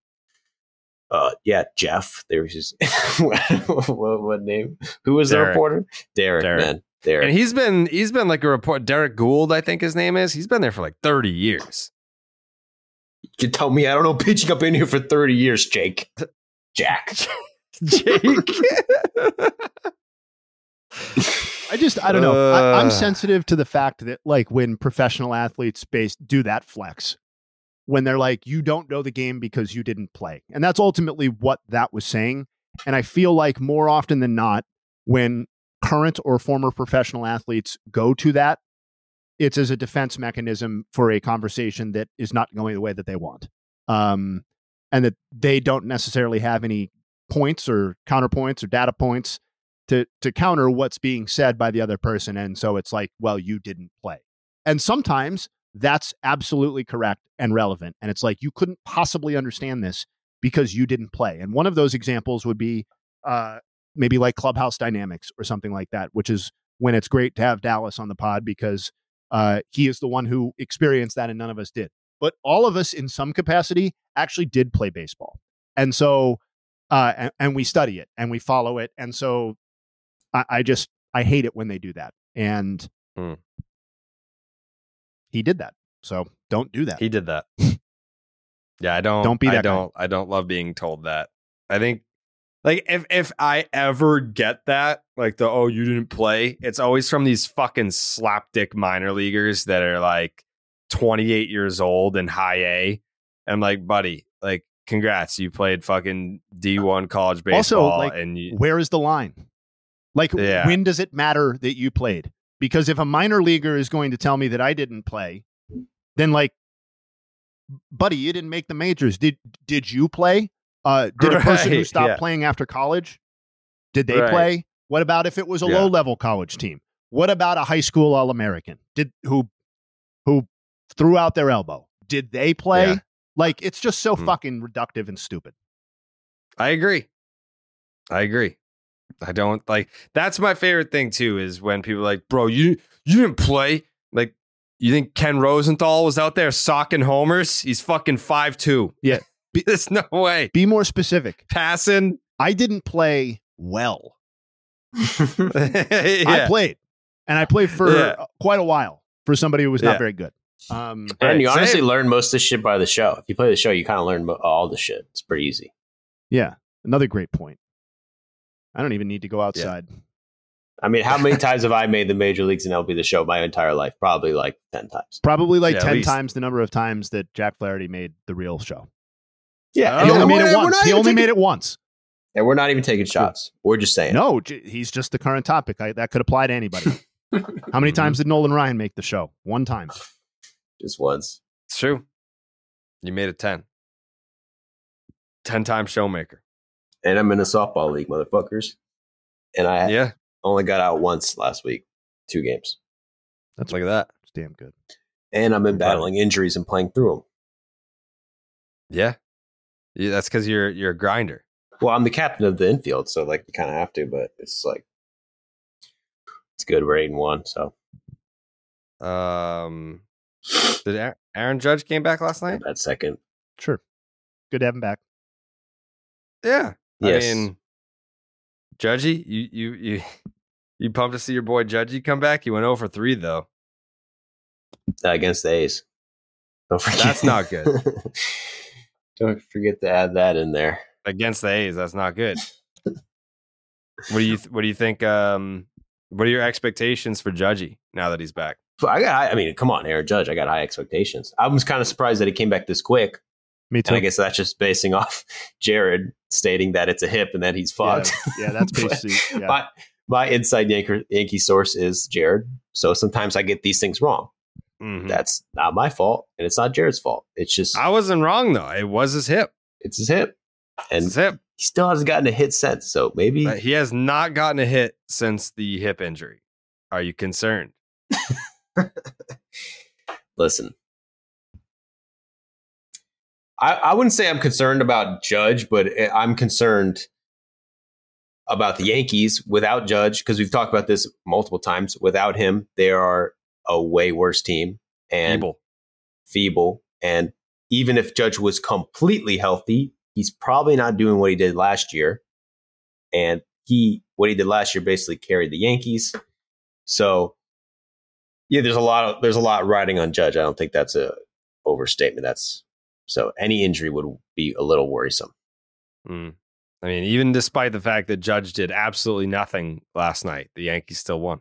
uh, yeah, Jeff. There was his what, what, name? Who was Derrick. the reporter? Derrick, Derrick. Man, there. And he's been he's been like a report. Derrick Goold, I think his name is. He's been there for like thirty years. You can tell me I don't know pitching. up in here for thirty years, Jake. Jack. Jake. I just I don't know. Uh, I, am sensitive to the fact that like when professional athletes base do that flex, when they're like, you don't know the game because you didn't play, and that's ultimately what that was saying. And I feel like more often than not, when current or former professional athletes go to that, it's as a defense mechanism for a conversation that is not going the way that they want. Um, and that they don't necessarily have any points or counterpoints or data points to to counter what's being said by the other person and so it's like well you didn't play and sometimes that's absolutely correct and relevant and it's like you couldn't possibly understand this because you didn't play and one of those examples would be uh, maybe like clubhouse dynamics or something like that which is when it's great to have dallas on the pod because uh, he is the one who experienced that and none of us did but all of us in some capacity actually did play baseball and so uh, and, and we study it and we follow it and so I, I just I hate it when they do that. And Hmm. He did that. So don't do that. He did that. yeah, I don't. Don't be that guy. don't. I don't love being told that. I think, like, if if I ever get that, like the oh you didn't play, it's always from these fucking slapdick minor leaguers that are like 28 years old and high A. I'm like, buddy, like, congrats, you played fucking D1 uh, college baseball, also, like, and you, where is the line? Like, Yeah. when does it matter that you played? Because if a minor leaguer is going to tell me that I didn't play, then like, buddy, you didn't make the majors. Did did you play? Uh, did a person who stopped yeah. playing after college? Did they Right. play? What about if it was a Yeah. low level college team? What about a high school All American? Did who who threw out their elbow? Did they play? Yeah. Like it's just so Hmm. fucking reductive and stupid. I agree. I agree. I don't like that's my favorite thing too is when people are like, bro, you you didn't play. Like, you think Ken Rosenthal was out there socking homers? He's fucking five two. Yeah. Be, There's no way. Be more specific. Passing. I didn't play well. I played, and I played for Yeah. quite a while for somebody who was not Yeah. very good. Um, And you honestly same. learn most of the shit by the show. If you play the show, you kind of learn all the shit. It's pretty easy. yeah, another great point. I don't even need to go outside. I mean, how many times have I made the major leagues and MLB the show my entire life? Probably like 10 times. Probably like Yeah, ten least. times the number of times that Jack Flaherty made the real show. Yeah. Oh, He only made it once. He only made it once. And we're not even taking shots. We're just saying. No, he's just the current topic. I, that could apply to anybody. How Mm-hmm. many times did Nolan Ryan make the show? One time. Just once. It's true. You made it 10. 10 time showmaker. And I'm in a softball league, motherfuckers. And I Yeah. only got out once last week, two games. That's Look at that. It's damn good. And I'm in I'm proud of battling injuries and playing through them. Yeah. yeah that's because you're you're a grinder. Well, I'm the captain of the infield, so like you kind of have to, but it's like it's good. We're eight and one, so Um did Aaron- Aaron Judge came back last night? that second. Sure. Good to have him back. Yeah. Yes. I mean, Judgy, you you you you pumped to see your boy Judgy come back? He went over 3 though. against the A's. Don't forget. That's not good. Don't forget to add that in there. Against the A's, that's not good. what do you th- what do you think um what are your expectations for Judgy now that he's back? I got. I mean, come on, Aaron Judge. I got high expectations. I was kind of surprised that he came back this quick, Me too. and I guess that's just basing off Jared stating that it's a hip and that he's fucked. Yeah, yeah, that's basically. Yeah. My my inside Yankee, Yankee source is Jared. So sometimes I get these things wrong. Mhm. That's not my fault, and it's not Jared's fault. It's just I wasn't wrong though. It was his hip. it's his hip, and his hip. he still hasn't gotten a hit since. So maybe But he has not gotten a hit since the hip injury. Are you concerned? listen. I, I wouldn't say I'm concerned about Judge, but eh, I'm concerned about the Yankees without Judge because we've talked about this multiple times. Without him, they are a way worse team and Feeble. feeble. And even if Judge was completely healthy, he's probably not doing what he did last year. And he, what he did last year, basically carried the Yankees. So, yeah, there's a lot of there's a lot riding on Judge. I don't think that's a overstatement. That's so any injury would be a little worrisome. Mm. I mean, even despite the fact that Judge did absolutely nothing last night, the Yankees still won.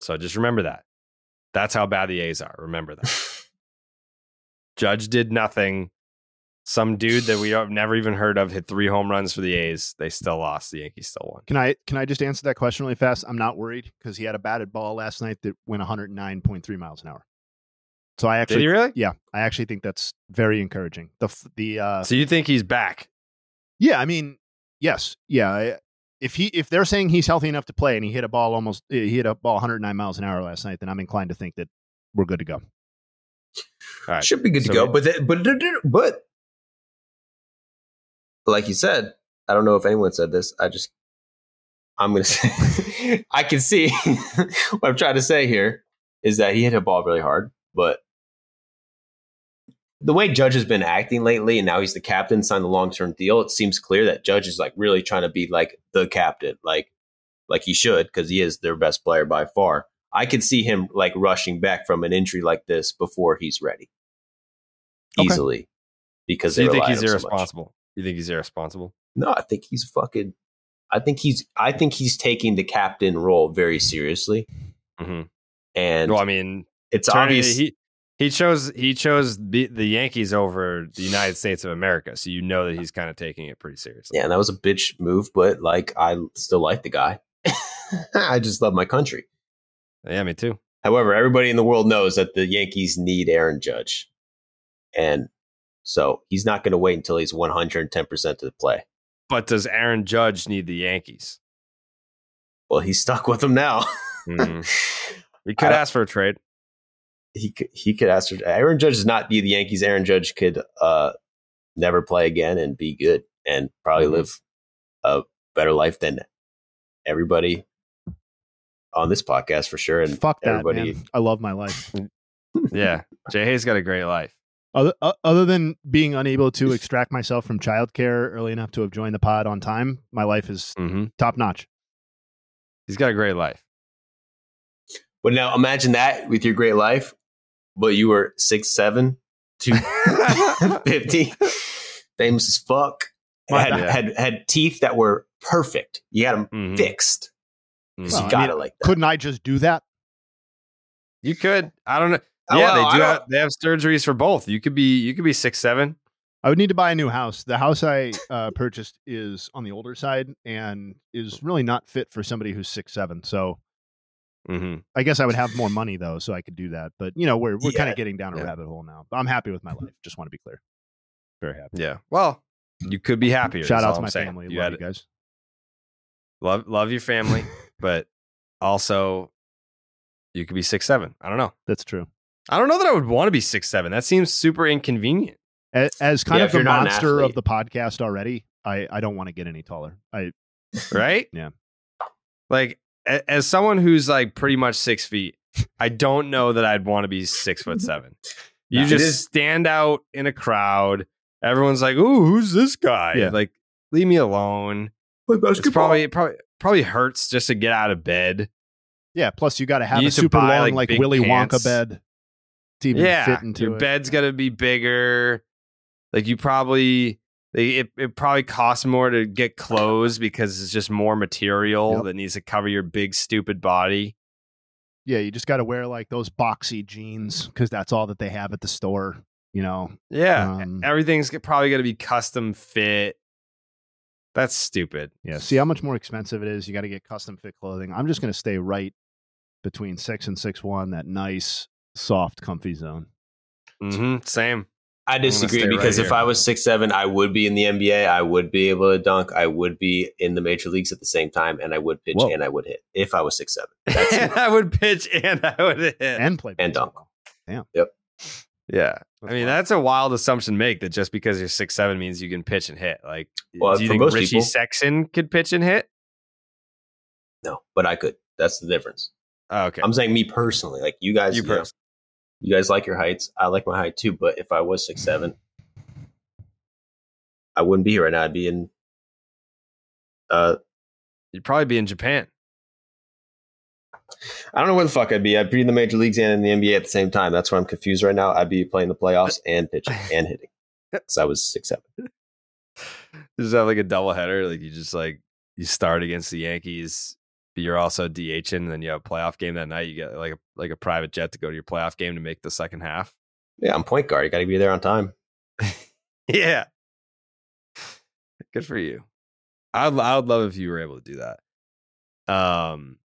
So just remember that. That's how bad the A's are. Remember that. Judge did nothing. Some dude that we have never even heard of hit three home runs for the A's. They still lost. The Yankees still won. Can I can I just answer that question really fast? I'm not worried because he had a batted ball last night that went 109.3 miles an hour. So I actually, Did he really? yeah, I actually think that's very encouraging. The the uh, So you think he's back? yeah, I mean, yes, yeah. I- If he if they're saying he's healthy enough to play and he hit a ball almost he hit a ball 109 miles an hour last night, then I'm inclined to think that we're good to go. All right. Should be good to go. we- But the, but but like you said, I don't know if anyone said this. I just I'm gonna say I can see what I'm trying to say here is that he hit a ball really hard, but the way Judge has been acting lately, and now he's the captain, signed the long term deal. It seems clear that Judge is like really trying to be like the captain, like like he should, because he is their best player by far. I could see him like rushing back from an injury like this before he's ready, Okay. easily, because So you think he's on him so much. irresponsible? You think he's irresponsible? No, I think he's fucking. I think he's. I think he's taking the captain role very seriously, Mm-hmm. and Well, I mean, it's obvious. he he chose he chose the, the Yankees over the United States of America, so you know that he's kind of taking it pretty seriously. yeah, and that was a bitch move, but like I still like the guy. I just love my country. Yeah, me too. However, everybody in the world knows that the Yankees need Aaron Judge, and so he's not going to wait until he's one hundred and ten percent to the play. But does Aaron Judge need the Yankees? Well, he's stuck with them now. Mhm. We could ask for a trade. He could, he could ask for Aaron Judge does not be the Yankees. Aaron Judge could uh, never play again and be good and probably Mhm. live a better life than everybody on this podcast for sure. And Fuck that, everybody, man. I love my life. Yeah, Jay Hayes got a great life. Other, o- other than being unable to extract myself from childcare early enough to have joined the pod on time, my life is Mm-hmm. top notch. He's got a great life. but now imagine that with your great life, but you were six seven, two fifty, famous as fuck. Had, Yeah. had had teeth that were perfect. You had them Mhm. fixed. 'Cause Well, you I got mean, it like that. Couldn't I just do that? You could. I don't know. Oh, Yeah, well, I they do. Have, they have surgeries for both. You could be. You could be six seven. I would need to buy a new house. The house I uh, purchased is on the older side and is really not fit for somebody who's six seven. So Mm-hmm. I guess I would have more money though, so I could do that. But you know, we're we're kind of getting down a Yeah. rabbit hole now. But I'm happy with my life. Just want to be clear. Very happy. Yeah. Well, you could be happier. Shout out to I'm my saying. family. You Love you guys. love love your family, but also you could be six seven. I don't know. That's true. I don't know that I would want to be six seven. That seems super inconvenient. As, as kind Yeah, of the you're not an monster of the podcast already, I I don't want to get any taller. I Right? Yeah. Like as someone who's like pretty much six feet, I don't know that I'd want to be six foot seven. You No. Just stand out in a crowd. Everyone's like, "Ooh, who's this guy?" Yeah. Like, leave me alone. Play It's probably it probably probably hurts just to get out of bed. yeah. Plus, you got to have a super buy, long like, like, Willy pants. Wonka bed to even yeah, fit into your it. bed's got to be bigger. Like you probably, they, it it probably costs more to get clothes because it's just more material Yep. that needs to cover your big stupid body. Yeah, you just got to wear like those boxy jeans because that's all that they have at the store. You know, Yeah, Um, everything's probably going to be custom fit. That's stupid. yeah. See how much more expensive it is. You got to get custom fit clothing. I'm just going to stay right between six and six one. That nice, soft, comfy zone. Mm-hmm, Same. I disagree stay right because if. I was six seven, I would be in the NBA. I would be able to dunk. I would be in the major leagues at the same time, and I would pitch Whoa. and I would hit if I was six seven. That's and I would pitch and I would hit. and play And dunk. baseball. yeah. I mean, that's a wild assumption to make that just because you're six seven means you can pitch and hit. Like, Well, do you think Richie people- Sexson could pitch and hit? No, but I could. That's the difference. Oh, okay. I'm saying me personally. Like you guys, You you, personally. You guys like your heights. I like my height too. But if I was six seven, I wouldn't be here right now. I'd be in. Uh, You'd probably be in Japan. I don't know where the fuck I'd be. I'd be in the major leagues and in the NBA at the same time. That's where I'm confused right now. I'd be playing the playoffs and pitching and hitting. Because I was six seven. Just have like a double header. Like you just like you start against the Yankees, but you're also DHing, and then you have a playoff game that night. You get like a like a private jet to go to your playoff game to make the second half. Yeah, I'm point guard. You got to be there on time. Yeah. Good for you. I'd I would love if you were able to do that. Um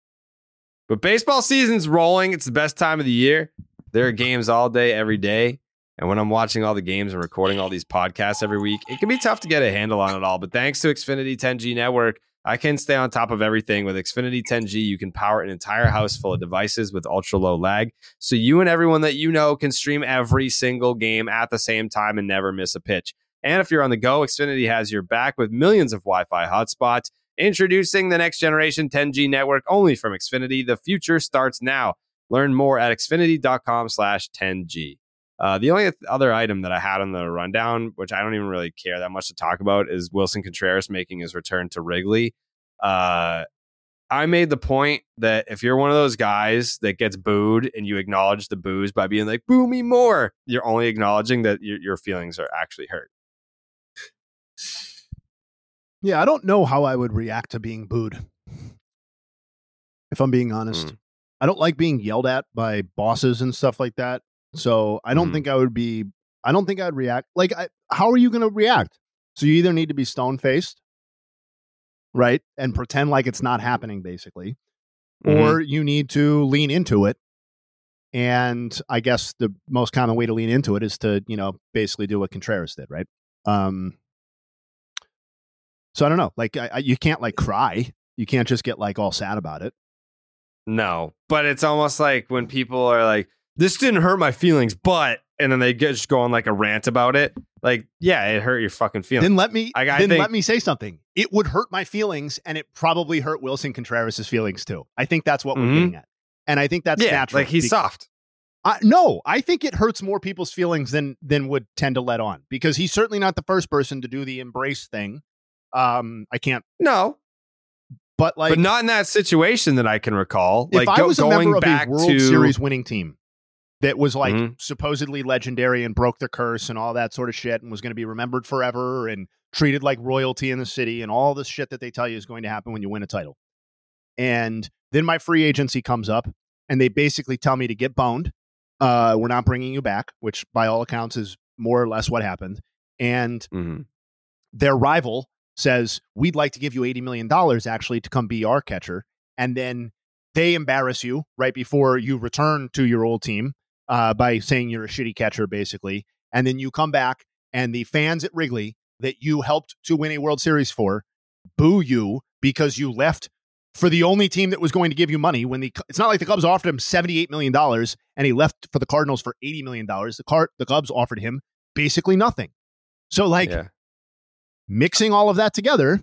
but baseball season's rolling. It's the best time of the year. There are games all day, every day. And when I'm watching all the games and recording all these podcasts every week, it can be tough to get a handle on it all. But thanks to Xfinity 10G network, I can stay on top of everything. With Xfinity 10G, you can power an entire house full of devices with ultra low lag. So you and everyone that you know can stream every single game at the same time and never miss a pitch. And if you're on the go, Xfinity has your back with millions of Wi Fi hotspots. Introducing the next generation 10G network only from Xfinity. The future starts now. Learn more at xfinity.com slash 10G. Uh, the only other item that I had on the rundown, which I don't even really care that much to talk about, is Willson Contreras making his return to Wrigley. Uh, I made the point that if you're one of those guys that gets booed and you acknowledge the boos by being like, boo me more, you're only acknowledging that your, your feelings are actually hurt. Yeah, I don't know how I would react to being booed. If I'm being honest, Mm. I don't like being yelled at by bosses and stuff like that. So I don't Mm. think I would be. I don't think I'd react. Like, I, how are you going to react? So you either need to be stone faced, right, and pretend like it's not happening, basically, or you need to lean into it. And I guess the most common way to lean into it is to, you know, basically do what Contreras did, right? Um, so I don't know. Like, I, I, you can't like cry. You can't just get like all sad about it. No, but it's almost like when people are like, "This didn't hurt my feelings," but and then they just go on like a rant about it. Like, yeah, it hurt your fucking feelings. Then let me I, I then think, let me say something. It would hurt my feelings, and it probably hurt Willson Contreras' feelings too. I think that's what we're Mhm. getting at, and I think that's yeah, natural. like he's soft. I, no, I think it hurts more people's feelings than than would tend to let on because he's certainly not the first person to do the embrace thing. Um, I can't. No, but like, but not in that situation that I can recall. if like I go- was a going member of back a World to Series winning team that was like Mhm. supposedly legendary and broke the curse and all that sort of shit and was going to be remembered forever and treated like royalty in the city and all this shit that they tell you is going to happen when you win a title. And then my free agency comes up and they basically tell me to get boned. Uh, we're not bringing you back, which by all accounts is more or less what happened. And Mhm. their rival says, We'd like to give you $80 million actually to come be our catcher. And then they embarrass you right before you return to your old team uh, by saying you're a shitty catcher, basically. And then you come back, and the fans at Wrigley that you helped to win a World Series for boo you because you left for the only team that was going to give you money when the it's not like the Cubs offered him 78 million dollars and he left for the Cardinals for 80 million dollars the car the Cubs offered him basically nothing so like Yeah. mixing all of that together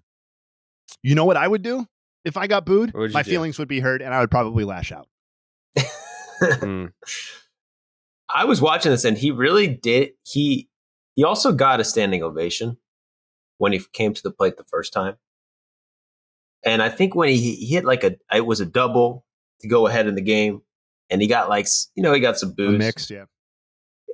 you know what I would do if I got booed What would you my do? feelings would be hurt and I would probably lash out Mm. I was watching this, and he really did. He he also got a standing ovation when he came to the plate the first time, and I think when he, he hit like a it was a double to go ahead in the game, and he got like you know he got some A boos. mix yeah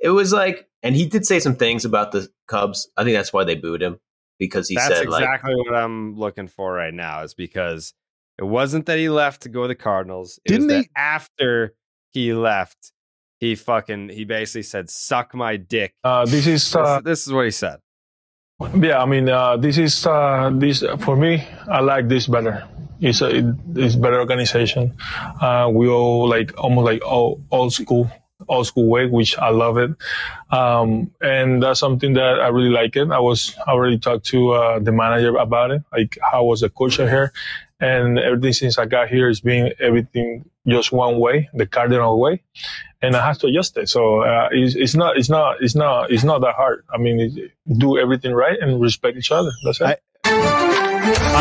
It was like, and he did say some things about the Cubs. I think that's why they booed him because he That's said like exactly what I'm looking for right now. Is because it wasn't that he left to go to the Cardinals. It Didn't was they- that after he left, he fucking he basically said, "Suck my dick." Uh, this is This- uh, this, is what he said. yeah. I mean, uh, this is uh, this for me. I like this better. It's a it, it's better organization. Uh, we all like almost like old, old school, old school way, which I love it. Um, and that's something that I really like it. I was I already talked to uh, the manager about it, like how was the culture here, and everything since I got here is being everything just one way, the cardinal way, and I have to adjust it. So uh, it's, it's not it's not it's not it's not that hard. I mean, it, do everything right and respect each other. That's it.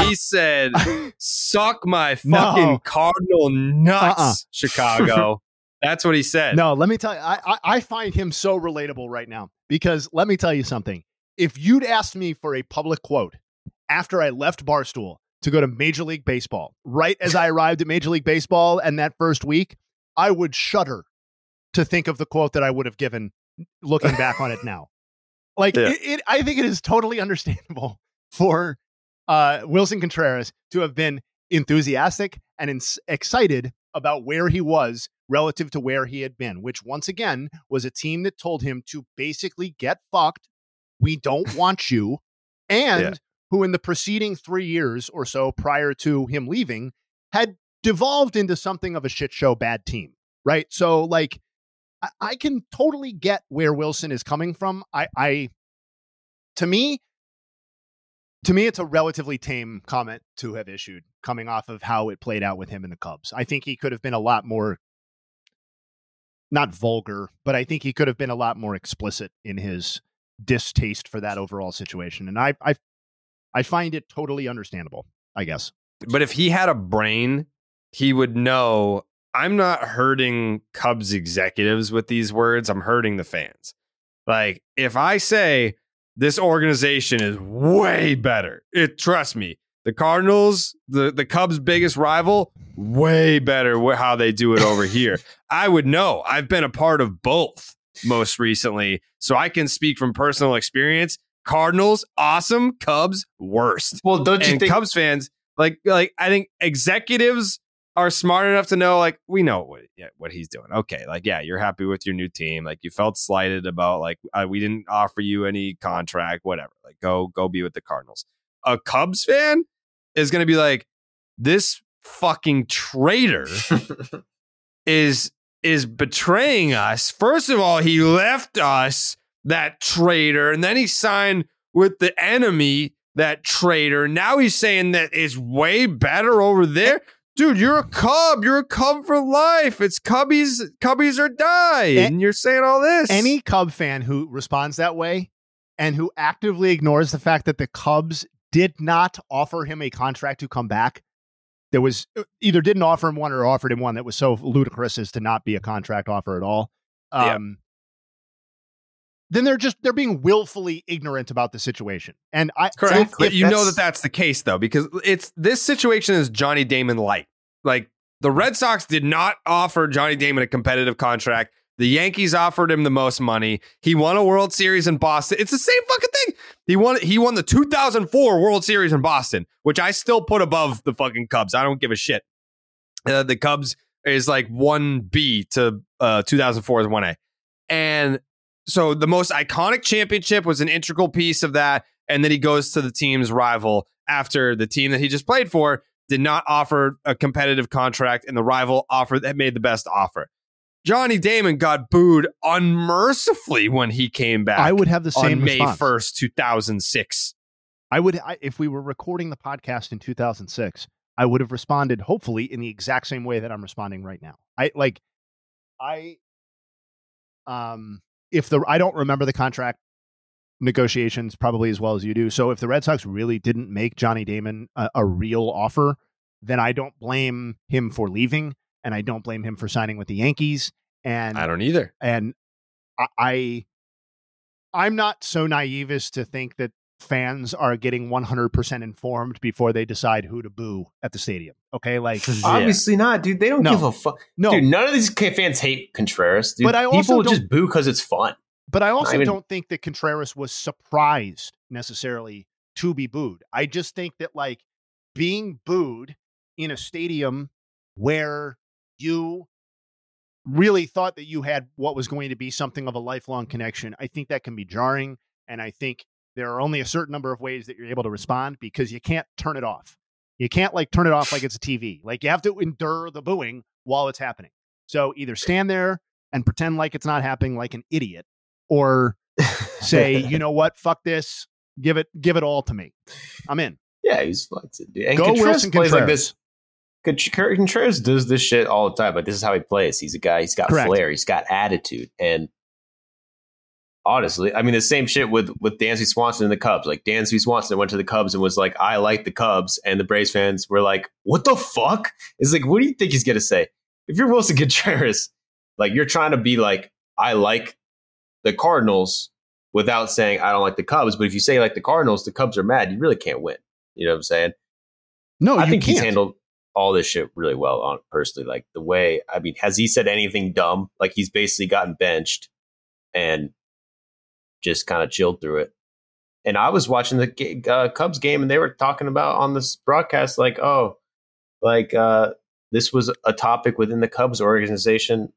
He said, "Suck my No. fucking Cardinal nuts, Uh-uh. Chicago." That's what he said. No, let me tell you, I, I, I find him so relatable right now because let me tell you something. If you'd asked me for a public quote after I left Barstool to go to Major League Baseball, right as I arrived at Major League Baseball and that first week, I would shudder to think of the quote that I would have given looking back on it now. Like, Yeah. it, it, I think it is totally understandable for uh, Willson Contreras to have been enthusiastic and excited about where he was relative to where he had been, which once again was a team that told him to basically get fucked. We don't want you. And Yeah. Who, in the preceding three years or so prior to him leaving, had devolved into something of a shit show bad team. Right. So, like, I, I can totally get where Willson is coming from. I, I, to me, to me, it's a relatively tame comment to have issued coming off of how it played out with him and the Cubs. I think he could have been a lot more, not vulgar, but I think he could have been a lot more explicit in his distaste for that overall situation. And I, I, I find it totally understandable. I guess. But if he had a brain, he would know I'm not hurting Cubs executives with these words. I'm hurting the fans. Like if I say this organization is way better, it trust me, the Cardinals, the the Cubs' biggest rival, way better wh- how they do it over here. I would know. I've been a part of both most recently, so I can speak from personal experience. Cardinals, awesome. Cubs, worst. Well, don't you and think Cubs fans like like I think executives are smart enough to know like we know what yeah, what he's doing. Okay, like yeah, you're happy with your new team. Like you felt slighted about like uh, we didn't offer you any contract, whatever. Like go go be with the Cardinals. A Cubs fan is going to be like this fucking traitor is is betraying us. First of all, he left us that traitor, and then he signed with the enemy that traitor. Now he's saying that it's way better over there. Dude, you're a cub. You're a cub for life. It's cubbies, cubbies or die. And, you're saying all this. Any Cub fan who responds that way and who actively ignores the fact that the Cubs did not offer him a contract to come back, there was uh, either didn't offer him one or offered him one that was so ludicrous as to not be a contract offer at all. Um, then they're just they're being willfully ignorant about the situation. And I correct. you know that that's the case though, because it's this situation is Johnny Damon light. Like the Red Sox did not offer Johnny Damon a competitive contract. The Yankees offered him the most money. He won a World Series in Boston. It's the same fucking thing. He won. He won the 2004 World Series in Boston, which I still put above the fucking Cubs. I don't give a shit. Uh, the Cubs is like one B to uh, 2004 is one A, and so the most iconic championship was an integral piece of that. And then he goes to the team's rival after the team that he just played for did not offer a competitive contract, and the rival offered that made the best offer. Johnny Damon got booed unmercifully when he came back. I would have the same on May response. first, two thousand six. I would I, if we were recording the podcast in 2006, I would have responded hopefully in the exact same way that I'm responding right now. I like I um if the I don't remember the contract negotiations probably as well as you do. So if the Red Sox really didn't make Johnny Damon a, a real offer, then I don't blame him for leaving and I don't blame him for signing with the Yankees and I don't either. and I, I I'm not so naive as to think that fans are getting 100% informed before they decide who to boo at the stadium. Okay, like Obviously not, dude. They don't No. give a fuck. No. dude. None of these fans hate Contreras. Dude. But I also people just boo because it's fun. But I also even- don't think that Contreras was surprised necessarily to be booed. I just think that like being booed in a stadium where you really thought that you had what was going to be something of a lifelong connection, I think that can be jarring. And I think there are only a certain number of ways that you're able to respond because you can't turn it off. You can't like turn it off like it's a TV. Like you have to endure the booing while it's happening. So either stand there and pretend like it's not happening like an idiot or say, you know what, fuck this, give it, give it all to me. I'm in. Yeah, he's dude. And Go Contreras Willson plays like this. Contreras Contreras does this shit all the time, but this is how he plays. He's a guy. He's got Correct. flair. He's got attitude, and honestly, I mean, the same shit with with Dansby Swanson and the Cubs. Like Dansby Swanson went to the Cubs and was like, "I like the Cubs," and the Braves fans were like, "What the fuck?" It's like, what do you think he's gonna say? If you're Willson Contreras, like you're trying to be like, "I like the Cardinals," without saying, "I don't like the Cubs." But if you say like the Cardinals, the Cubs are mad. You really can't win. You know what I'm saying? No, I you think he's can't. handled all this shit really well on personally. Like the way, I mean, has he said anything dumb? Like he's basically gotten benched and just kind of chilled through it. And I was watching the uh, Cubs game, and they were talking about on this broadcast, like, oh, like uh, this was a topic within the Cubs organization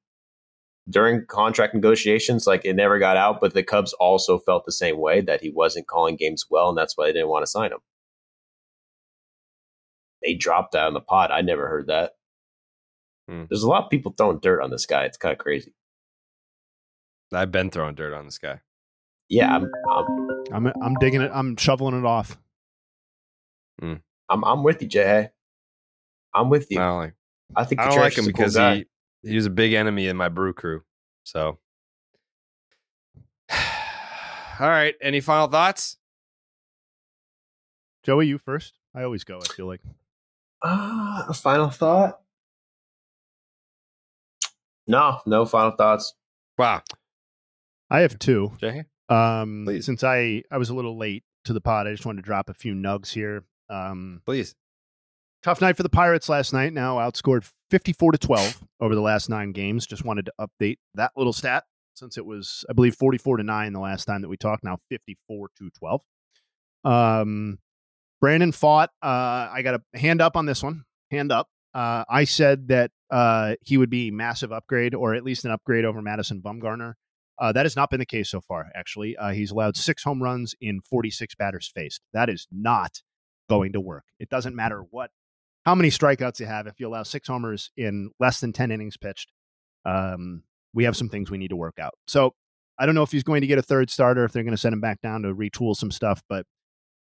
during contract negotiations. Like it never got out, but the Cubs also felt the same way that he wasn't calling games well, and that's why they didn't want to sign him. They dropped that on the pod. I never heard that. Hmm. There's a lot of people throwing dirt on this guy. It's kind of crazy. I've been throwing dirt on this guy. Yeah, I'm I'm I'm I'm digging it. I'm shoveling it off. I'm, I'm with you, Jay. I'm with you. I don't like. I think I don't like him is cool because guy. he he was a big enemy in my brew crew. So, all right. Any final thoughts? Joey, you first. I always go. I feel like. Ah, a final thought? No, no final thoughts. Wow. I have two. Jay? Um, since I I was a little late to the pod, I just wanted to drop a few nugs here. Um, Please. Tough night for the Pirates last night. Now outscored 54 to 12 over the last nine games. Just wanted to update that little stat since it was, I believe, 44 to 9 the last time that we talked. Now 54 to 12. Um, Brandon Pfaadt. Uh, I got a hand up on this one. Hand up. Uh, I said that uh, he would be massive upgrade, or at least an upgrade over Madison Bumgarner. Uh, that has not been the case so far. Actually, uh, he's allowed six home runs in 46 batters faced. That is not going to work. It doesn't matter what, how many strikeouts you have. If you allow six homers in less than 10 innings pitched, um, we have some things we need to work out. So I don't know if he's going to get a third starter, if they're going to send him back down to retool some stuff, but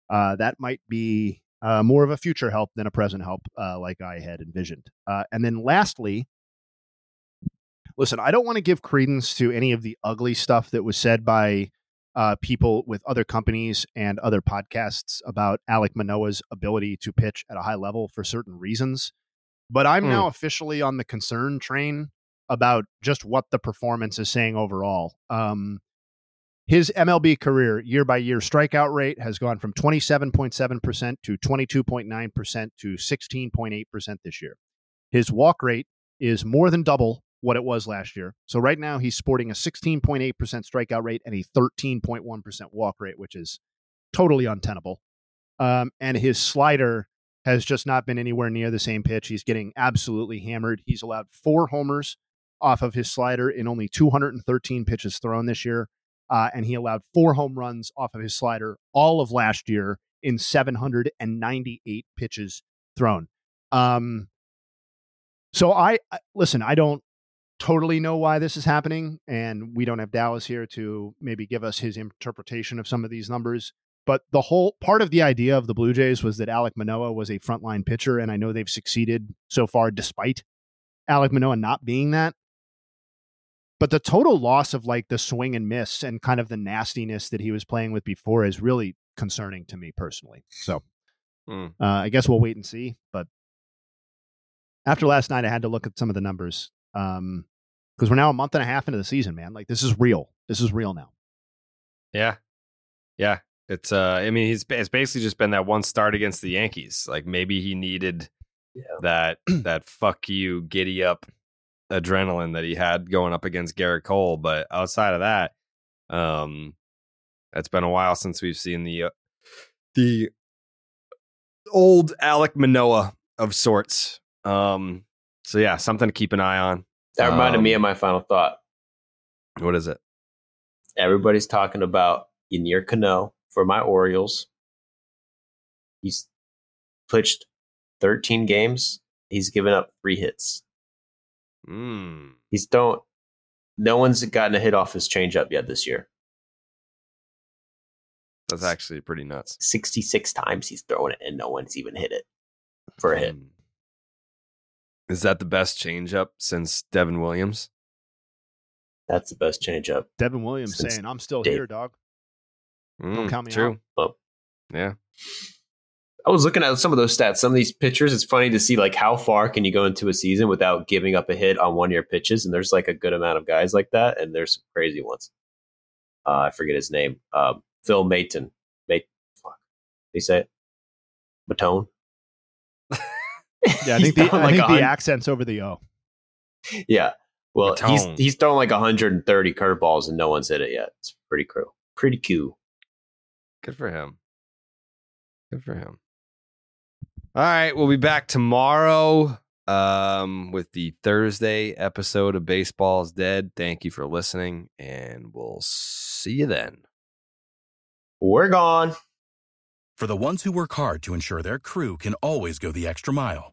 uh, that might be uh, more of a future help than a present help, uh, like I had envisioned. Uh, and then lastly, listen, I don't want to give credence to any of the ugly stuff that was said by uh, people with other companies and other podcasts about Alek Manoah's ability to pitch at a high level for certain reasons. But I'm Hmm. now officially on the concern train about just what the performance is saying overall. Um, his MLB career year by year strikeout rate has gone from 27.7% to 22.9% to 16.8% this year. His walk rate is more than double what it was last year. So right now he's sporting a 16.8% strikeout rate and a 13.1% walk rate, which is totally untenable. Um, and his slider has just not been anywhere near the same pitch. He's getting absolutely hammered. He's allowed four homers off of his slider in only 213 pitches thrown this year. Uh, and he allowed four home runs off of his slider all of last year in 798 pitches thrown. Um, so I I- listen. I don't totally know why this is happening, and we don't have Dallas here to maybe give us his interpretation of some of these numbers. But the whole part of the idea of the Blue Jays was that Alek Manoah was a frontline pitcher, and I know they've succeeded so far despite Alek Manoah not being that. But the total loss of like the swing and miss and kind of the nastiness that he was playing with before is really concerning to me personally. So Hmm. uh, I guess we'll wait and see. But after last night, I had to look at some of the numbers um, because we're now a month and a half into the season, man. Like this is real. This is real now. Yeah. Yeah. It's uh I mean he's it's basically just been that one start against the Yankees. Like maybe he needed that that fuck you giddy up adrenaline that he had going up against Gerrit Cole, but outside of that um it's been a while since we've seen the uh, the old Alek Manoah of sorts. Um so yeah, something to keep an eye on. That reminded me Um, of my final thought. What is it? Everybody's talking about Yennier Cano for my Orioles. He's pitched 13 games. He's given up three hits. Mm. He's don't. No one's gotten a hit off his changeup yet this year. That's actually pretty nuts. 66 times he's thrown it, and no one's even hit it for a hit. Mm. Is that the best changeup since Devin Williams? That's the best changeup. Devin Williams Since saying, "I'm still Dave- here, dog." Don't Mm, count me true. out. Oh, Yeah. I was looking at some of those stats. Some of these pitchers, it's funny to see like how far can you go into a season without giving up a hit on one year pitches, and there's like a good amount of guys like that, and there's some crazy ones. Uh, I forget his name. Um, Phil Maton. Mate, fuck. They say it. Matone. Yeah, I think the, throwing I think a the accents over the O. Yeah. Well, he's he's thrown like 130 curveballs and no one's hit it yet. It's pretty cool. Pretty cool. Good for him. Good for him. All right, we'll be back tomorrow um, with the Thursday episode of Baseball's Dead. Thank you for listening, and we'll see you then. We're gone. For the ones who work hard to ensure their crew can always go the extra mile,